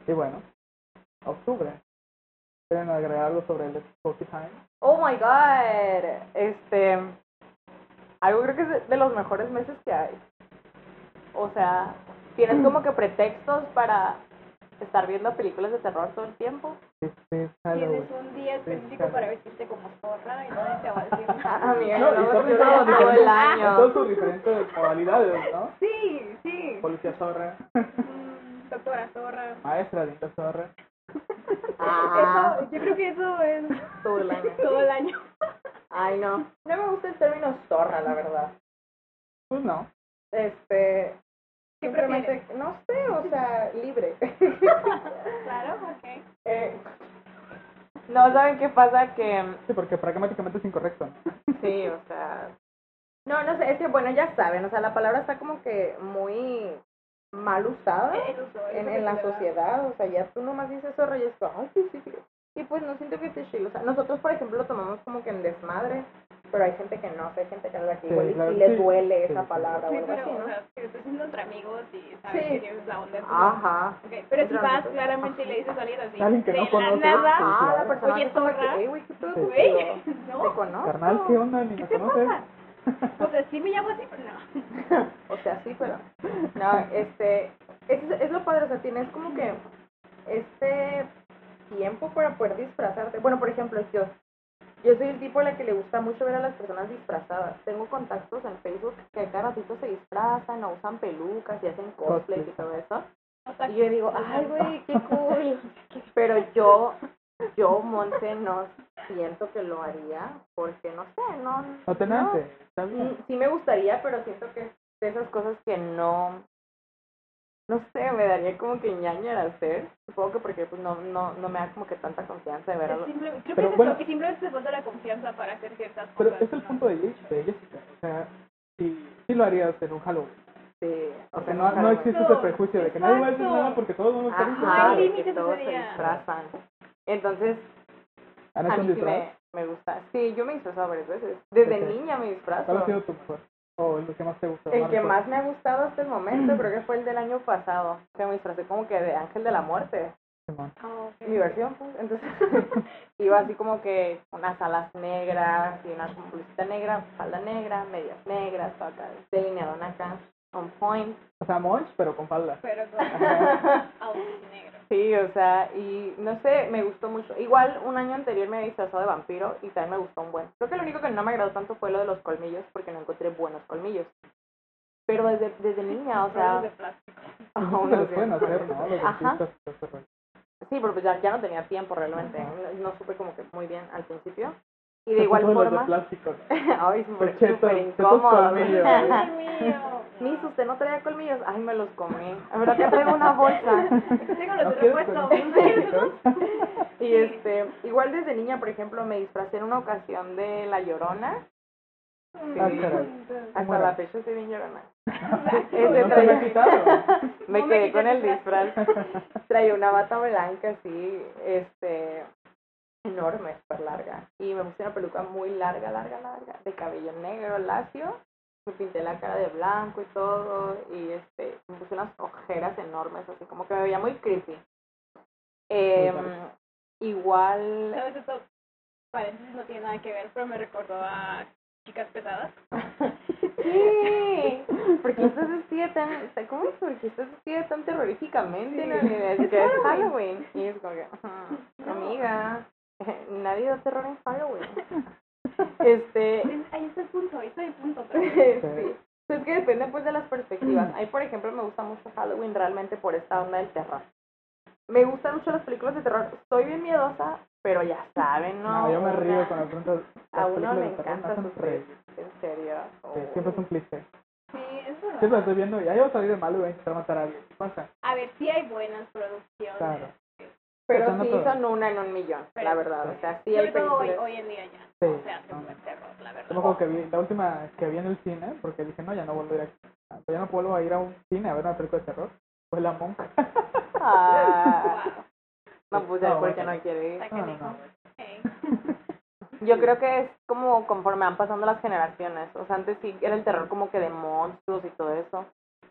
[SPEAKER 2] Y bueno, octubre. ¿Quieren agregar algo sobre el Spooky Time?
[SPEAKER 3] Oh my god. Este. Algo creo que es de los mejores meses que hay. O sea, tienes como que pretextos para estar viendo películas de terror todo el tiempo.
[SPEAKER 2] Este es Halloween.
[SPEAKER 4] Tienes un día específico para vestirte como zorra y nadie te va a decir
[SPEAKER 3] Ah,
[SPEAKER 4] nada.
[SPEAKER 3] amiga,
[SPEAKER 2] No,
[SPEAKER 3] no, todo el año.
[SPEAKER 2] Todas sus diferentes modalidades, ¿no?
[SPEAKER 4] Sí, sí.
[SPEAKER 2] Policía zorra,
[SPEAKER 4] Mm, Doctora zorra.
[SPEAKER 2] maestra linda zorra.
[SPEAKER 3] Ajá.
[SPEAKER 4] Eso, yo creo que eso es
[SPEAKER 3] Todo el año.
[SPEAKER 4] todo el año.
[SPEAKER 3] Ay, no. No me gusta el término zorra, la verdad.
[SPEAKER 2] Pues no.
[SPEAKER 3] Este.
[SPEAKER 4] ¿Qué
[SPEAKER 3] Simplemente, no sé, o sea, libre.
[SPEAKER 4] Claro, ok.
[SPEAKER 3] Eh, no, ¿saben qué pasa? Que
[SPEAKER 2] Sí, porque pragmáticamente es incorrecto.
[SPEAKER 3] Sí, o sea. No, no sé, es que bueno, ya saben, o sea, la palabra está como que muy mal usada
[SPEAKER 4] El uso, el
[SPEAKER 3] en, la sociedad, o sea, ya tú nomás dices zorro y es como, ay, sí, sí, sí. Y pues no siento que esté chido, o sea, nosotros, por ejemplo, lo tomamos como que en desmadre, pero hay gente que no, o sea, hay gente que habla que
[SPEAKER 2] Sí,
[SPEAKER 3] igual y
[SPEAKER 2] claro,
[SPEAKER 3] sí le
[SPEAKER 2] sí.
[SPEAKER 3] duele
[SPEAKER 2] Sí,
[SPEAKER 3] esa
[SPEAKER 2] sí.
[SPEAKER 3] palabra o
[SPEAKER 4] Sí,
[SPEAKER 3] algo
[SPEAKER 4] pero,
[SPEAKER 3] así,
[SPEAKER 4] o
[SPEAKER 3] ¿no?
[SPEAKER 4] sea, que estás haciendo entre amigos y sabes
[SPEAKER 3] Sí.
[SPEAKER 4] que tienes la onda.
[SPEAKER 3] Ajá.
[SPEAKER 4] Ok, Pero si vas claramente y le dices a alguien así.
[SPEAKER 2] Alguien que
[SPEAKER 4] de
[SPEAKER 2] no
[SPEAKER 4] la
[SPEAKER 2] conoces,
[SPEAKER 4] nada,
[SPEAKER 2] sí.
[SPEAKER 3] Ah, la persona
[SPEAKER 4] Oye, zorra.
[SPEAKER 3] "Ey, güey, ¿qué contigo?
[SPEAKER 4] Güey,
[SPEAKER 3] Te
[SPEAKER 4] no.
[SPEAKER 3] conozco.
[SPEAKER 2] Carnal, ¿qué onda? Ni
[SPEAKER 4] ¿Qué
[SPEAKER 2] me
[SPEAKER 4] te
[SPEAKER 2] conoces.
[SPEAKER 4] pasa? O sea, sí me llamo así, pero no.
[SPEAKER 3] o sea, sí, pero no, este, es, es lo padre, o sea, tienes como que este tiempo para poder disfrazarte. Bueno, por ejemplo, yo, yo soy el tipo a la que le gusta mucho ver a las personas disfrazadas. Tengo contactos en Facebook que cada ratito se disfrazan o usan pelucas y hacen cosplays y todo eso. Y yo digo, ay, güey, qué cool. Pero yo, yo, Monse, no siento que lo haría porque, no sé, no...
[SPEAKER 2] No te nace. Está.
[SPEAKER 3] Sí me gustaría, pero siento que es de esas cosas que no, no sé, me daría como que ñaña hacer. Supongo que porque pues no, no, no me da como que tanta confianza de ver a los...
[SPEAKER 4] Simple- creo
[SPEAKER 2] Pero
[SPEAKER 4] que es
[SPEAKER 2] bueno.
[SPEAKER 4] eso, que simplemente te falta la confianza para hacer ciertas
[SPEAKER 2] Pero
[SPEAKER 4] cosas.
[SPEAKER 2] es el
[SPEAKER 4] ¿no?
[SPEAKER 2] punto de Jessica. de Jessica. O sea, sí, sí lo harías en un Halloween.
[SPEAKER 3] Sí,
[SPEAKER 2] O sea, no, no existe ese prejuicio de que nadie va a decir nada porque todos vamos a estar
[SPEAKER 3] de que todos se disfrazan. Entonces,
[SPEAKER 2] ¿Han
[SPEAKER 3] a
[SPEAKER 2] hecho
[SPEAKER 3] mí
[SPEAKER 2] un
[SPEAKER 3] sí
[SPEAKER 2] disfraz?
[SPEAKER 3] me, me gusta. Sí, yo me he disfrazado varias veces. Desde niña me disfrazo.
[SPEAKER 2] ¿Cuál ha sido tu mejor? O el que más te gustó?
[SPEAKER 3] El que más me ha gustado hasta el momento creo que fue el del año pasado, que me disfracé como que de Ángel de la Muerte.
[SPEAKER 2] Simón.
[SPEAKER 4] Ah, ok.
[SPEAKER 3] mi versión, pues. Entonces, iba así como que unas alas negras y una blusita negra, falda negra, medias negras, todo acá, delineadón acá, on point.
[SPEAKER 2] O sea, Monch, pero con falda.
[SPEAKER 4] Pero con.
[SPEAKER 3] Sí, o sea, y no sé, me gustó mucho. Igual, un año anterior me había disfrazado de vampiro y también me gustó un buen. Creo que lo único que no me agradó tanto fue lo de los colmillos, porque no encontré buenos colmillos. Pero desde, desde niña, o sea... Sí, pero pues ya, ya no tenía tiempo realmente. No, no supe como que muy bien al principio. Y de igual
[SPEAKER 2] los de
[SPEAKER 3] forma...
[SPEAKER 2] plástico.
[SPEAKER 3] Ay, súper
[SPEAKER 2] chetos
[SPEAKER 3] incómodo.
[SPEAKER 2] colmillos.
[SPEAKER 4] Ay, mío.
[SPEAKER 3] Miss, ¿usted no traía colmillos? Ay, me los comí. A ver, acá traigo una bolsa.
[SPEAKER 4] Tengo los
[SPEAKER 2] ¿No
[SPEAKER 4] de
[SPEAKER 2] quieres
[SPEAKER 4] repuesto. ¿No
[SPEAKER 2] con-
[SPEAKER 4] quieres unos?
[SPEAKER 3] Y este, igual desde niña, por ejemplo, me disfracé en una ocasión de La Llorona.
[SPEAKER 2] Ah,
[SPEAKER 3] Sí.
[SPEAKER 2] caray.
[SPEAKER 3] Hasta
[SPEAKER 2] ¿Cómo
[SPEAKER 3] la fecha estoy bien llorona. Este traía-
[SPEAKER 2] me
[SPEAKER 3] quedé con el
[SPEAKER 4] el
[SPEAKER 3] disfraz. Traía una bata blanca así, este, enorme, súper larga. Y me puse una peluca muy larga, larga, larga, de cabello negro, lacio. Me pinté la cara de blanco y todo. Y este, me puse unas ojeras enormes, así como que me veía muy creepy. Em,
[SPEAKER 2] dark.
[SPEAKER 3] igual.
[SPEAKER 4] ¿Sabes esto? Paréntesis no tiene nada que ver, pero me recordó a chicas pesadas.
[SPEAKER 3] Sí, porque estás vestida tan, tan- ¿cómo es? Porque estás vestida tan terroríficamente, ¿no? Es,
[SPEAKER 4] Es
[SPEAKER 3] que es
[SPEAKER 4] Halloween.
[SPEAKER 3] Halloween. Y es como que, "Ujú, nadie da terror en Halloween. Este,
[SPEAKER 4] Ahí está el punto, ahí está el punto.
[SPEAKER 3] sí. Pues es que depende pues de las perspectivas. A mí, por ejemplo, me gusta mucho Halloween realmente por esta onda del terror. Me gustan mucho las películas de terror. Estoy bien miedosa, pero ya saben, ¿no?
[SPEAKER 2] No, yo me río con las preguntas.
[SPEAKER 3] A uno
[SPEAKER 2] películas
[SPEAKER 3] le
[SPEAKER 2] de terror me
[SPEAKER 3] encanta
[SPEAKER 2] reír.
[SPEAKER 3] En serio.
[SPEAKER 2] Sí, siempre es un cliché.
[SPEAKER 4] Sí, es
[SPEAKER 2] Siempre la
[SPEAKER 4] verdad.
[SPEAKER 2] estoy viendo y ya yo salir de malo y voy a intentar matar a alguien. ¿Qué pasa?
[SPEAKER 4] A ver, sí hay buenas producciones.
[SPEAKER 2] Claro.
[SPEAKER 3] Pero sí
[SPEAKER 2] todas.
[SPEAKER 3] son una en un millón,
[SPEAKER 4] Pero-
[SPEAKER 3] la verdad. O sea, sí hay
[SPEAKER 4] todo hoy,
[SPEAKER 3] películas.
[SPEAKER 4] hoy en día ya.
[SPEAKER 2] Sí,
[SPEAKER 4] No se hace
[SPEAKER 2] no.
[SPEAKER 4] terror, la verdad.
[SPEAKER 2] Yo que vi, la última que vi en el cine, porque dije, no, ya no vuelvo a ir a, ya no vuelvo a ir a un cine a ver una película de terror, fue La Monja.
[SPEAKER 3] Ah,
[SPEAKER 4] Wow,
[SPEAKER 3] no, pues
[SPEAKER 2] No,
[SPEAKER 3] porque
[SPEAKER 2] bueno.
[SPEAKER 3] no quiere ir.
[SPEAKER 2] No, no.
[SPEAKER 3] Yo creo que es como conforme van pasando las generaciones. O sea, antes sí era el terror como que de monstruos y todo eso.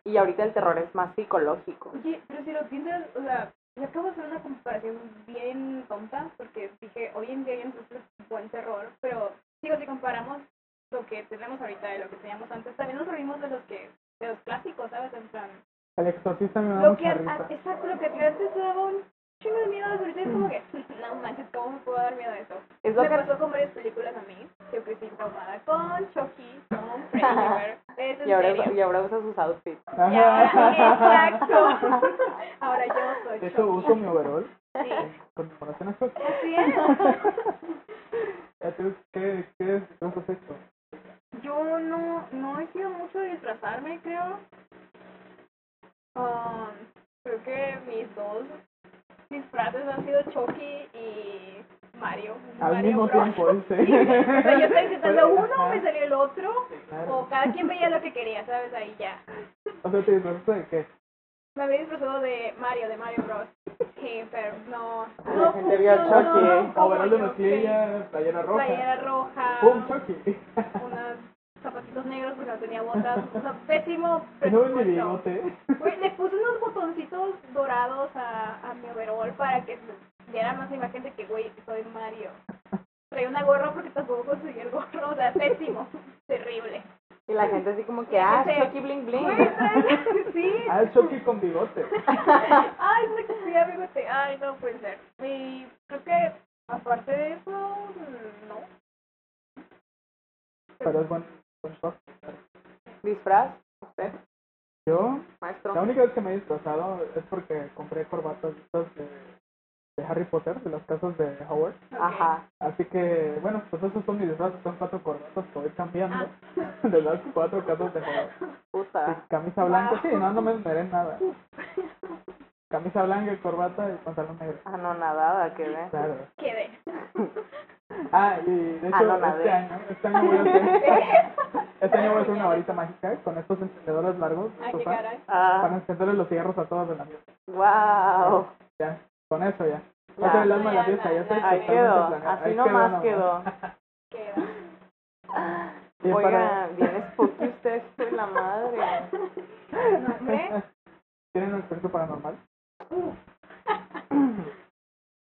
[SPEAKER 3] Y ahorita el terror es más psicológico.
[SPEAKER 4] Oye, pero si lo piensas, o sea, yo acabo de hacer una comparación bien tonta, porque dije, hoy en día se hace buen terror, pero digo, si comparamos lo que tenemos ahorita de lo que teníamos antes, también nos reímos de los que, de los clásicos, ¿sabes? En plan,
[SPEAKER 2] El exorcista me da
[SPEAKER 4] lo que,
[SPEAKER 2] mucha
[SPEAKER 4] a-
[SPEAKER 2] risa.
[SPEAKER 4] exacto, lo que antes te daba un chingo de miedo, ahorita es como que, no manches, ¿cómo me puedo dar miedo de eso?
[SPEAKER 3] Es lo
[SPEAKER 4] Me
[SPEAKER 3] que
[SPEAKER 4] pasó con varias películas a mí. Yo crecí traumada con Chucky, con Freddy. Es
[SPEAKER 3] y ahora,
[SPEAKER 4] serio.
[SPEAKER 3] y ahora usa sus outfits.
[SPEAKER 4] Y ahora, exacto. Ahora yo soy
[SPEAKER 2] De hecho,
[SPEAKER 4] Chucky.
[SPEAKER 2] uso mi overall
[SPEAKER 4] Sí,
[SPEAKER 2] en conmemoración a Chucky.
[SPEAKER 4] así es.
[SPEAKER 2] ¿A ti ¿Qué, qué disfraz has hecho?
[SPEAKER 4] Yo no, no he sido mucho de disfrazarme, creo. Um, creo que mis dos disfraces han sido Chucky y Mario.
[SPEAKER 2] Al
[SPEAKER 4] Mario
[SPEAKER 2] mismo
[SPEAKER 4] Bros.
[SPEAKER 2] tiempo, ¿sí?
[SPEAKER 4] Sí, o sea, yo estaba intentando uno, me salió el otro,
[SPEAKER 2] claro.
[SPEAKER 4] o cada quien veía lo que quería, ¿sabes? Ahí ya.
[SPEAKER 2] O sea, ¿te disfrazaste de qué?
[SPEAKER 4] Me había disfrazado de Mario, de Mario Bros. Sí, pero no.
[SPEAKER 3] La
[SPEAKER 4] no
[SPEAKER 3] gente vio Chucky.
[SPEAKER 2] Overall de mezclilla, playera roja.
[SPEAKER 4] Playera roja,
[SPEAKER 2] ¡Pum, Chucky!
[SPEAKER 4] unos zapatitos negros porque no tenía botas. O sea, pésimo
[SPEAKER 2] no bigote.
[SPEAKER 4] Güey, le puse unos botoncitos dorados a, a mi overall para que diera más la imagen de que, güey, soy Mario. Traía una gorra porque tampoco conseguí el gorro, o sea, pésimo, terrible.
[SPEAKER 3] Y la gente así como que, ah, Chucky Bling Bling.
[SPEAKER 4] Sí.
[SPEAKER 2] Ah, Chucky con bigote.
[SPEAKER 4] Ay, no que sí, amigo, te... Ay, no puede ser. Y creo que, aparte de eso, no.
[SPEAKER 2] Pero es buen, buen top.
[SPEAKER 3] ¿Disfraz? ¿Usted?
[SPEAKER 2] Yo,
[SPEAKER 3] Maestro.
[SPEAKER 2] la única vez que me he disfrazado es porque compré corbatas estas de, de Harry Potter, de las casas de Howard.
[SPEAKER 3] Ajá.
[SPEAKER 2] Así que, bueno, pues esos son mis disfraces, son cuatro corbatas que voy cambiando de las cuatro casas de Howard.
[SPEAKER 3] Puta.
[SPEAKER 2] camisa blanca, sí, no, no me esmeré en nada. Camisa blanca, corbata y pantalón negro.
[SPEAKER 3] Ah, no, nadada, que ve.
[SPEAKER 2] Claro.
[SPEAKER 4] Quedé.
[SPEAKER 2] Ah, y de hecho,
[SPEAKER 3] Ah, no,
[SPEAKER 2] este año, este año voy a hacer, este año voy a hacer una varita mágica con estos encendedores largos.
[SPEAKER 4] Ay, qué caray.
[SPEAKER 2] Para
[SPEAKER 3] Ah,
[SPEAKER 2] encenderle los cigarros a todos de la fiesta.
[SPEAKER 3] wow.
[SPEAKER 2] Ya, con eso ya.
[SPEAKER 3] Ya.
[SPEAKER 2] Va a ser el alma de la
[SPEAKER 4] Ya,
[SPEAKER 2] fiesta, ya está
[SPEAKER 4] ya,
[SPEAKER 3] Ahí quedó, así nomás quedó.
[SPEAKER 4] Queda.
[SPEAKER 2] Y
[SPEAKER 3] Oiga,
[SPEAKER 2] para-
[SPEAKER 3] bien spooky usted, soy la madre.
[SPEAKER 2] ¿Tienen un experiencia paranormal?
[SPEAKER 4] Uh,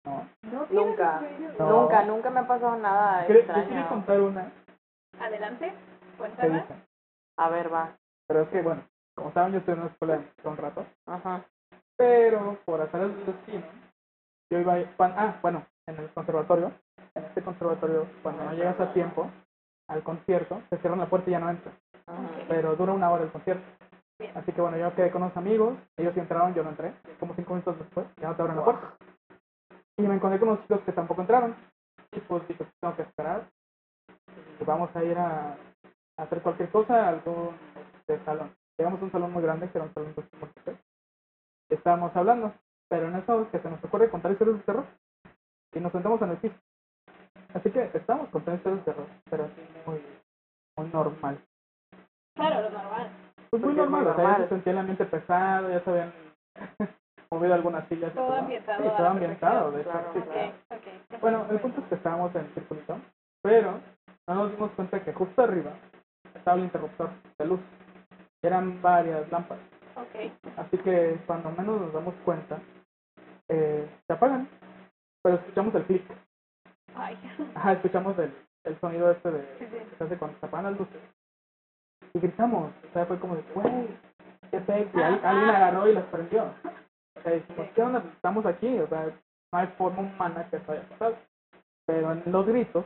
[SPEAKER 2] No.
[SPEAKER 3] Nunca.
[SPEAKER 2] No.
[SPEAKER 3] Nunca, nunca me ha pasado nada
[SPEAKER 2] Quería- Yo quería
[SPEAKER 3] extraño.
[SPEAKER 2] contar una
[SPEAKER 4] Adelante, cuéntala.
[SPEAKER 3] A ver, va.
[SPEAKER 2] Pero es que, bueno, como saben, yo estoy en una escuela música un rato.
[SPEAKER 3] Ajá.
[SPEAKER 2] Pero por hacer el destino, yo iba a ah, bueno, en el conservatorio, en este conservatorio, cuando no llegas a tiempo al concierto, te cierran la puerta y ya no entras. Pero dura una hora el concierto.
[SPEAKER 4] Bien.
[SPEAKER 2] Así que bueno, yo quedé con unos amigos, ellos sí entraron, yo no entré. Como cinco minutos después, ya no te abren la puerta. Y me encontré con unos chicos que tampoco entraron. Y pues dije, tengo que esperar. Y vamos a ir a, a hacer cualquier cosa, a algún de salón. Llegamos a un salón muy grande, que era un salón de múltiple. Estábamos hablando, pero en eso que se nos ocurre contar historias de terror. Y nos sentamos en el piso. Así que estábamos contando historias de terror, pero así muy, muy normal.
[SPEAKER 4] Claro, lo normal.
[SPEAKER 2] Pues muy
[SPEAKER 3] muy
[SPEAKER 2] normal, o sea, ya
[SPEAKER 3] normal.
[SPEAKER 2] se sentía el ambiente pesado, ya se habían movido algunas sillas.
[SPEAKER 4] Todo ambientado
[SPEAKER 2] Sí, todo ambientado, de hecho,
[SPEAKER 3] Claro,
[SPEAKER 2] sí.
[SPEAKER 3] claro.
[SPEAKER 4] Ok, ok.
[SPEAKER 2] Bueno, el punto es que estábamos en el circulito, pero no nos dimos cuenta que justo arriba estaba el interruptor de luz. Eran varias lámparas.
[SPEAKER 4] Ok.
[SPEAKER 2] Así que cuando menos nos damos cuenta, eh, se apagan. Pero escuchamos el clic.
[SPEAKER 4] Ay.
[SPEAKER 2] Ajá, escuchamos el, el sonido este de
[SPEAKER 4] Sí,
[SPEAKER 2] se hace cuando se apagan las luces. Y gritamos. O sea, fue como de, güey, qué pex. Y al- alguien agarró y las prendió. O sea, dijimos, ¿qué onda? Pues Estamos aquí. O sea, no hay forma humana que esto haya pasado. Pero en los gritos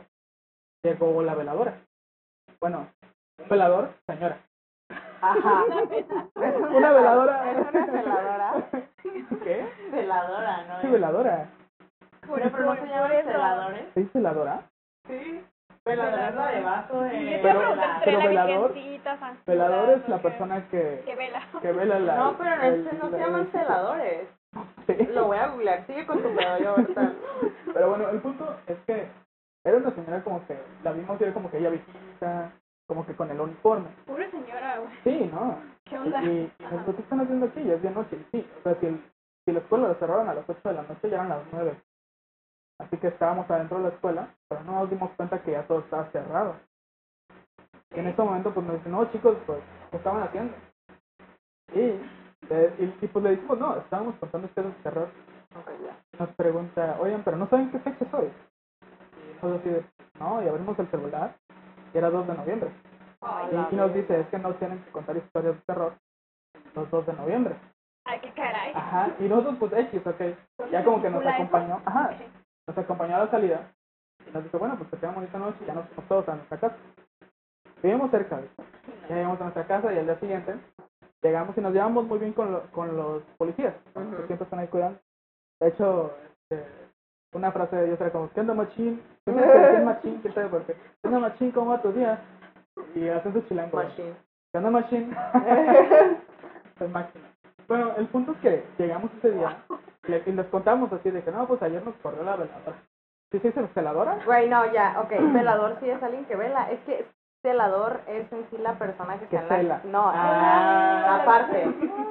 [SPEAKER 2] llegó la veladora. Bueno, un velador, señora.
[SPEAKER 3] Ajá.
[SPEAKER 2] Una veladora.
[SPEAKER 3] Es una celadora.
[SPEAKER 2] ¿Qué?
[SPEAKER 5] Celadora, ¿no?
[SPEAKER 2] Sí, veladora.
[SPEAKER 5] Pero, pero no se llaman celadores.
[SPEAKER 2] ¿Sí, veladora?
[SPEAKER 5] Sí. Veladora es la de vaso de...
[SPEAKER 2] Pero- pero
[SPEAKER 4] la
[SPEAKER 2] velador- Velador es la persona que,
[SPEAKER 4] Que vela.
[SPEAKER 2] que vela la...
[SPEAKER 3] No, pero en este no se llaman celadores.
[SPEAKER 2] Sí.
[SPEAKER 3] Lo voy a googlear. Sigue con tu pedo, yo ahorita.
[SPEAKER 2] Pero bueno, el punto es que era una señora como que la vimos y era como que ella viejita, como que con el uniforme.
[SPEAKER 4] Pobre señora, güey.
[SPEAKER 2] Sí, ¿no?
[SPEAKER 4] ¿Qué onda?
[SPEAKER 2] Y, y nosotros, ¿qué están haciendo aquí? Ya es de noche. Sí, o sea, si, el- si la escuela la cerraron a las 8 de la noche, ya eran las 9. Así que estábamos adentro de la escuela, pero no nos dimos cuenta que ya todo estaba cerrado. Y en ese momento, pues nos dicen, no, chicos, pues, ¿qué estaban haciendo? Y, eh, y, y, pues le dijimos, no, estábamos contando historias de terror. nos pregunta, oigan, pero no saben qué fecha es hoy. Y nosotros así de, no, y abrimos el celular y era 2 de noviembre.
[SPEAKER 4] Ay,
[SPEAKER 2] Y, y nos dice, es que no tienen que contar historias de terror los 2 de noviembre.
[SPEAKER 4] ay, qué caray.
[SPEAKER 2] Ajá, y nosotros pues X, ok. Ya como que nos acompañó, ajá, nos acompañó a la salida. Y nos dijo, bueno, pues que tengan bonita noche y ya nos fuimos todos a nuestra casa. Vivimos cerca, ¿viste? Ya llegamos a nuestra casa y al día siguiente llegamos y nos llevamos muy bien con, lo- con los policías, que
[SPEAKER 3] Ujú.
[SPEAKER 2] siempre están ahí cuidando. De hecho, este, una frase de ellos era como, ¿qué onda machín? Te decían machín, ¿qué tal? Porque, ¿qué onda machín? ¿Cómo va tu día? Y hacen su chilango.
[SPEAKER 3] Machine.
[SPEAKER 2] ¿Qué onda machín? es máquina. Bueno, el punto es que llegamos ese día y, y les contamos así de que no, pues ayer nos corrió la veladora. ¿Sí se dice veladora?
[SPEAKER 3] Güey, no, ya, ok. Velador sí es alguien que vela. Es que celador es en sí la persona que
[SPEAKER 2] Que
[SPEAKER 3] está en la...
[SPEAKER 2] cela.
[SPEAKER 3] No,
[SPEAKER 2] Ah.
[SPEAKER 3] aparte.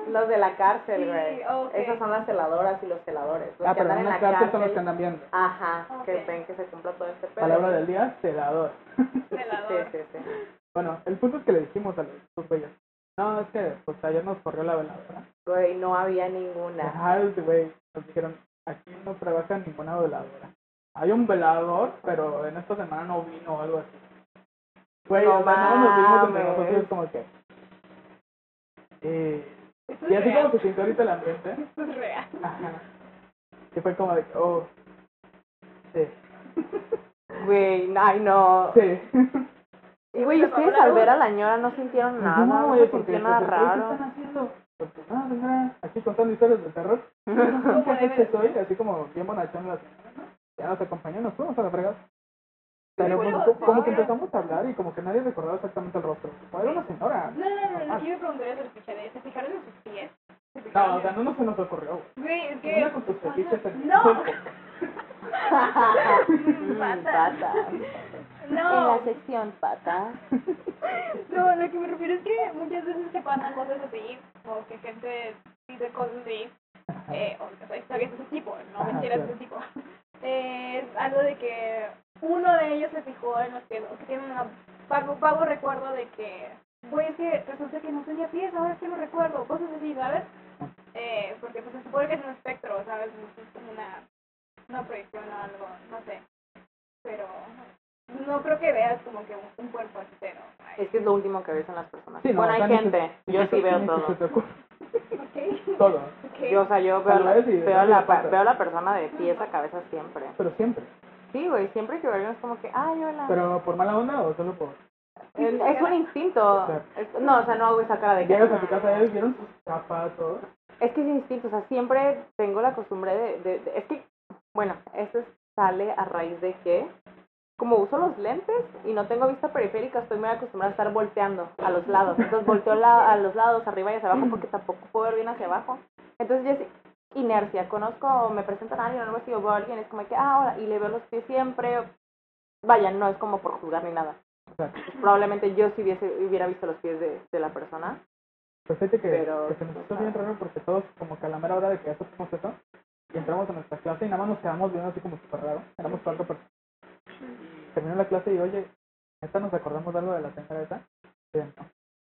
[SPEAKER 3] Los de la cárcel,
[SPEAKER 4] Sí,
[SPEAKER 3] güey.
[SPEAKER 4] ok.
[SPEAKER 3] Esas son las celadoras y los celadores. Los
[SPEAKER 2] Ah,
[SPEAKER 3] que
[SPEAKER 2] pero
[SPEAKER 3] andan
[SPEAKER 2] en
[SPEAKER 3] en
[SPEAKER 2] la
[SPEAKER 3] la
[SPEAKER 2] cárcel son los que
[SPEAKER 3] cárcel.
[SPEAKER 2] andan viendo.
[SPEAKER 3] Ajá, que
[SPEAKER 4] Ok.
[SPEAKER 3] ven que se cumpla todo este pedo.
[SPEAKER 2] Palabra del día, celador.
[SPEAKER 3] Sí,
[SPEAKER 4] Celador.
[SPEAKER 3] sí, sí.
[SPEAKER 2] Bueno, el punto es que le dijimos a los güeyes, no, es que pues ayer nos corrió la veladora.
[SPEAKER 3] Güey, no había ninguna.
[SPEAKER 2] Ajá, güey, nos dijeron, aquí no trabaja ninguna veladora. Hay un velador, pero en esta semana no vino o algo así. Güey,
[SPEAKER 3] No
[SPEAKER 2] no nos vimos entre nosotros como que... Eh,
[SPEAKER 4] Esto
[SPEAKER 2] y
[SPEAKER 4] es
[SPEAKER 2] así
[SPEAKER 4] real.
[SPEAKER 2] como se sintió ahorita el ambiente.
[SPEAKER 4] Esto es real.
[SPEAKER 2] Ajá. Y fue como de, oh, sí,
[SPEAKER 3] Güey, ay no.
[SPEAKER 2] sí.
[SPEAKER 3] Y güey, ustedes al ver a la ñora no sintieron nada, no,
[SPEAKER 2] güey,
[SPEAKER 3] se
[SPEAKER 2] porque
[SPEAKER 3] sintió nada
[SPEAKER 2] pues, ¿qué
[SPEAKER 3] raro.
[SPEAKER 2] están haciendo? Pues, no, señora, aquí contando historias de terror. ¿Qué
[SPEAKER 4] Como debe
[SPEAKER 2] fecha
[SPEAKER 4] de
[SPEAKER 2] es hoy? Así como bien bonachón la señora, ¿no? Ya nos acompañó, nos fuimos a la fregada. Pero
[SPEAKER 3] Sí,
[SPEAKER 2] pues,
[SPEAKER 3] pues,
[SPEAKER 2] co- como que empezamos a hablar y como que nadie recordaba exactamente el rostro. Como era una señora.
[SPEAKER 4] No, no, no, no, yo me preguntaría sobre fichares. ¿Se fijaron en sus pies? ¿Se
[SPEAKER 2] No, o sea, no, no se nos ocurrió.
[SPEAKER 4] Güey, es que...
[SPEAKER 2] Mira con tus fetiches el
[SPEAKER 4] No. Patas.
[SPEAKER 3] patas. En
[SPEAKER 4] No,
[SPEAKER 3] la sección patas.
[SPEAKER 4] no, lo que me refiero es que muchas veces te pasan cosas así, o que gente dice cosas así, eh, o, o sea, historias de ese tipo, no mentiras de ese tipo. Eh, es algo de que uno de ellos se fijó en los que tiene un vago, vago recuerdo de que, güey, es que resulta que no tenía pies, ahora sí lo recuerdo, cosas así, ¿sabes? Eh, porque pues se supone que es un espectro, ¿sabes? Es como una, una proyección o algo, no sé. Pero no creo que veas como que un, un cuerpo entero.
[SPEAKER 3] Es que es lo último que ves en las personas.
[SPEAKER 2] Sí, no,
[SPEAKER 3] bueno, hay gente. Yo sí
[SPEAKER 2] te-
[SPEAKER 3] veo todo.
[SPEAKER 2] Todo.
[SPEAKER 3] Yo, o sea, yo veo, la, veo, la, veo la persona de pies a cabeza siempre.
[SPEAKER 2] Pero siempre.
[SPEAKER 3] Sí, güey, siempre que veo es como que, ay, hola.
[SPEAKER 2] Pero por mala onda o solo por...
[SPEAKER 3] es, es un instinto. Es- no, o sea, no hago esa cara de que...
[SPEAKER 2] Llegas a tu casa y vieron sus zapatos.
[SPEAKER 3] Es que es instinto, o sea, siempre tengo la costumbre de, de- de- es que, bueno, esto sale a raíz de que, como uso los lentes y no tengo vista periférica, estoy muy acostumbrada a estar volteando a los lados. Entonces volteo la- a los lados, arriba y hacia abajo, porque tampoco puedo ver bien hacia abajo. Entonces ya es inercia, conozco, me presentan a alguien o algo así, o veo a alguien, es como que, ah, ahora, y le veo los pies siempre. Vaya, no es como por juzgar ni nada. Probablemente yo si hubiese, hubiera visto los pies de, de la persona.
[SPEAKER 2] pues fíjate que,
[SPEAKER 3] Pero-
[SPEAKER 2] que se nos hizo bien raro porque todos como que a la mera hora de que hacemos eso y entramos a nuestra clase y nada más nos quedamos viendo así como súper raro. Éramos cuatro personas. Terminó la clase y oye, ¿esta nos acordamos de algo de la señora esa? Sí, no.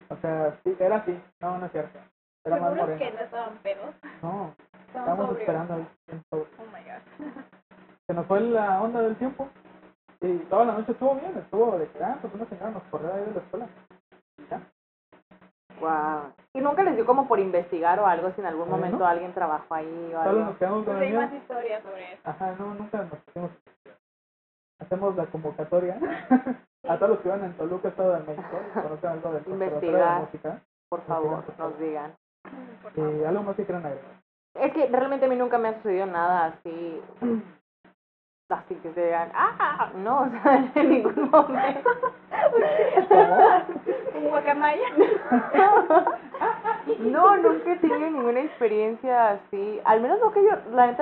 [SPEAKER 2] O sea, sí, era así. No, no es cierto. Era más
[SPEAKER 4] ¿Seguros que no estaban pedos?
[SPEAKER 2] No,
[SPEAKER 4] Estaban
[SPEAKER 2] estábamos
[SPEAKER 4] sobrios.
[SPEAKER 2] esperando ahí. en sobre.
[SPEAKER 4] Oh my god.
[SPEAKER 2] Se nos fue la onda del tiempo. Y toda la noche estuvo bien, estuvo de que, ah, pues una señora nos corrió ahí de la escuela. Y ya.
[SPEAKER 3] Wow. Y nunca les dio como por investigar o algo si en algún momento
[SPEAKER 2] ¿no?
[SPEAKER 3] alguien trabajó ahí o
[SPEAKER 2] Solo
[SPEAKER 3] algo.
[SPEAKER 2] nos quedamos con
[SPEAKER 4] Pues hay más historias sobre eso.
[SPEAKER 2] Ajá, no, nunca nos pusimos. Hacemos la convocatoria a todos los que van en Toluca, Estado de México, conozcan algo del Conservatorio de
[SPEAKER 3] Investigar.
[SPEAKER 2] Música.
[SPEAKER 3] Por favor, nos digan.
[SPEAKER 4] Favor.
[SPEAKER 2] algo más que quieran agregar.
[SPEAKER 3] Es que realmente a mí nunca me ha sucedido nada así. Así que se digan, ¡ah! No, o sea, en ningún momento.
[SPEAKER 4] Un guacamaya.
[SPEAKER 3] No, nunca he tenido ninguna experiencia así. Al menos lo que yo, la neta,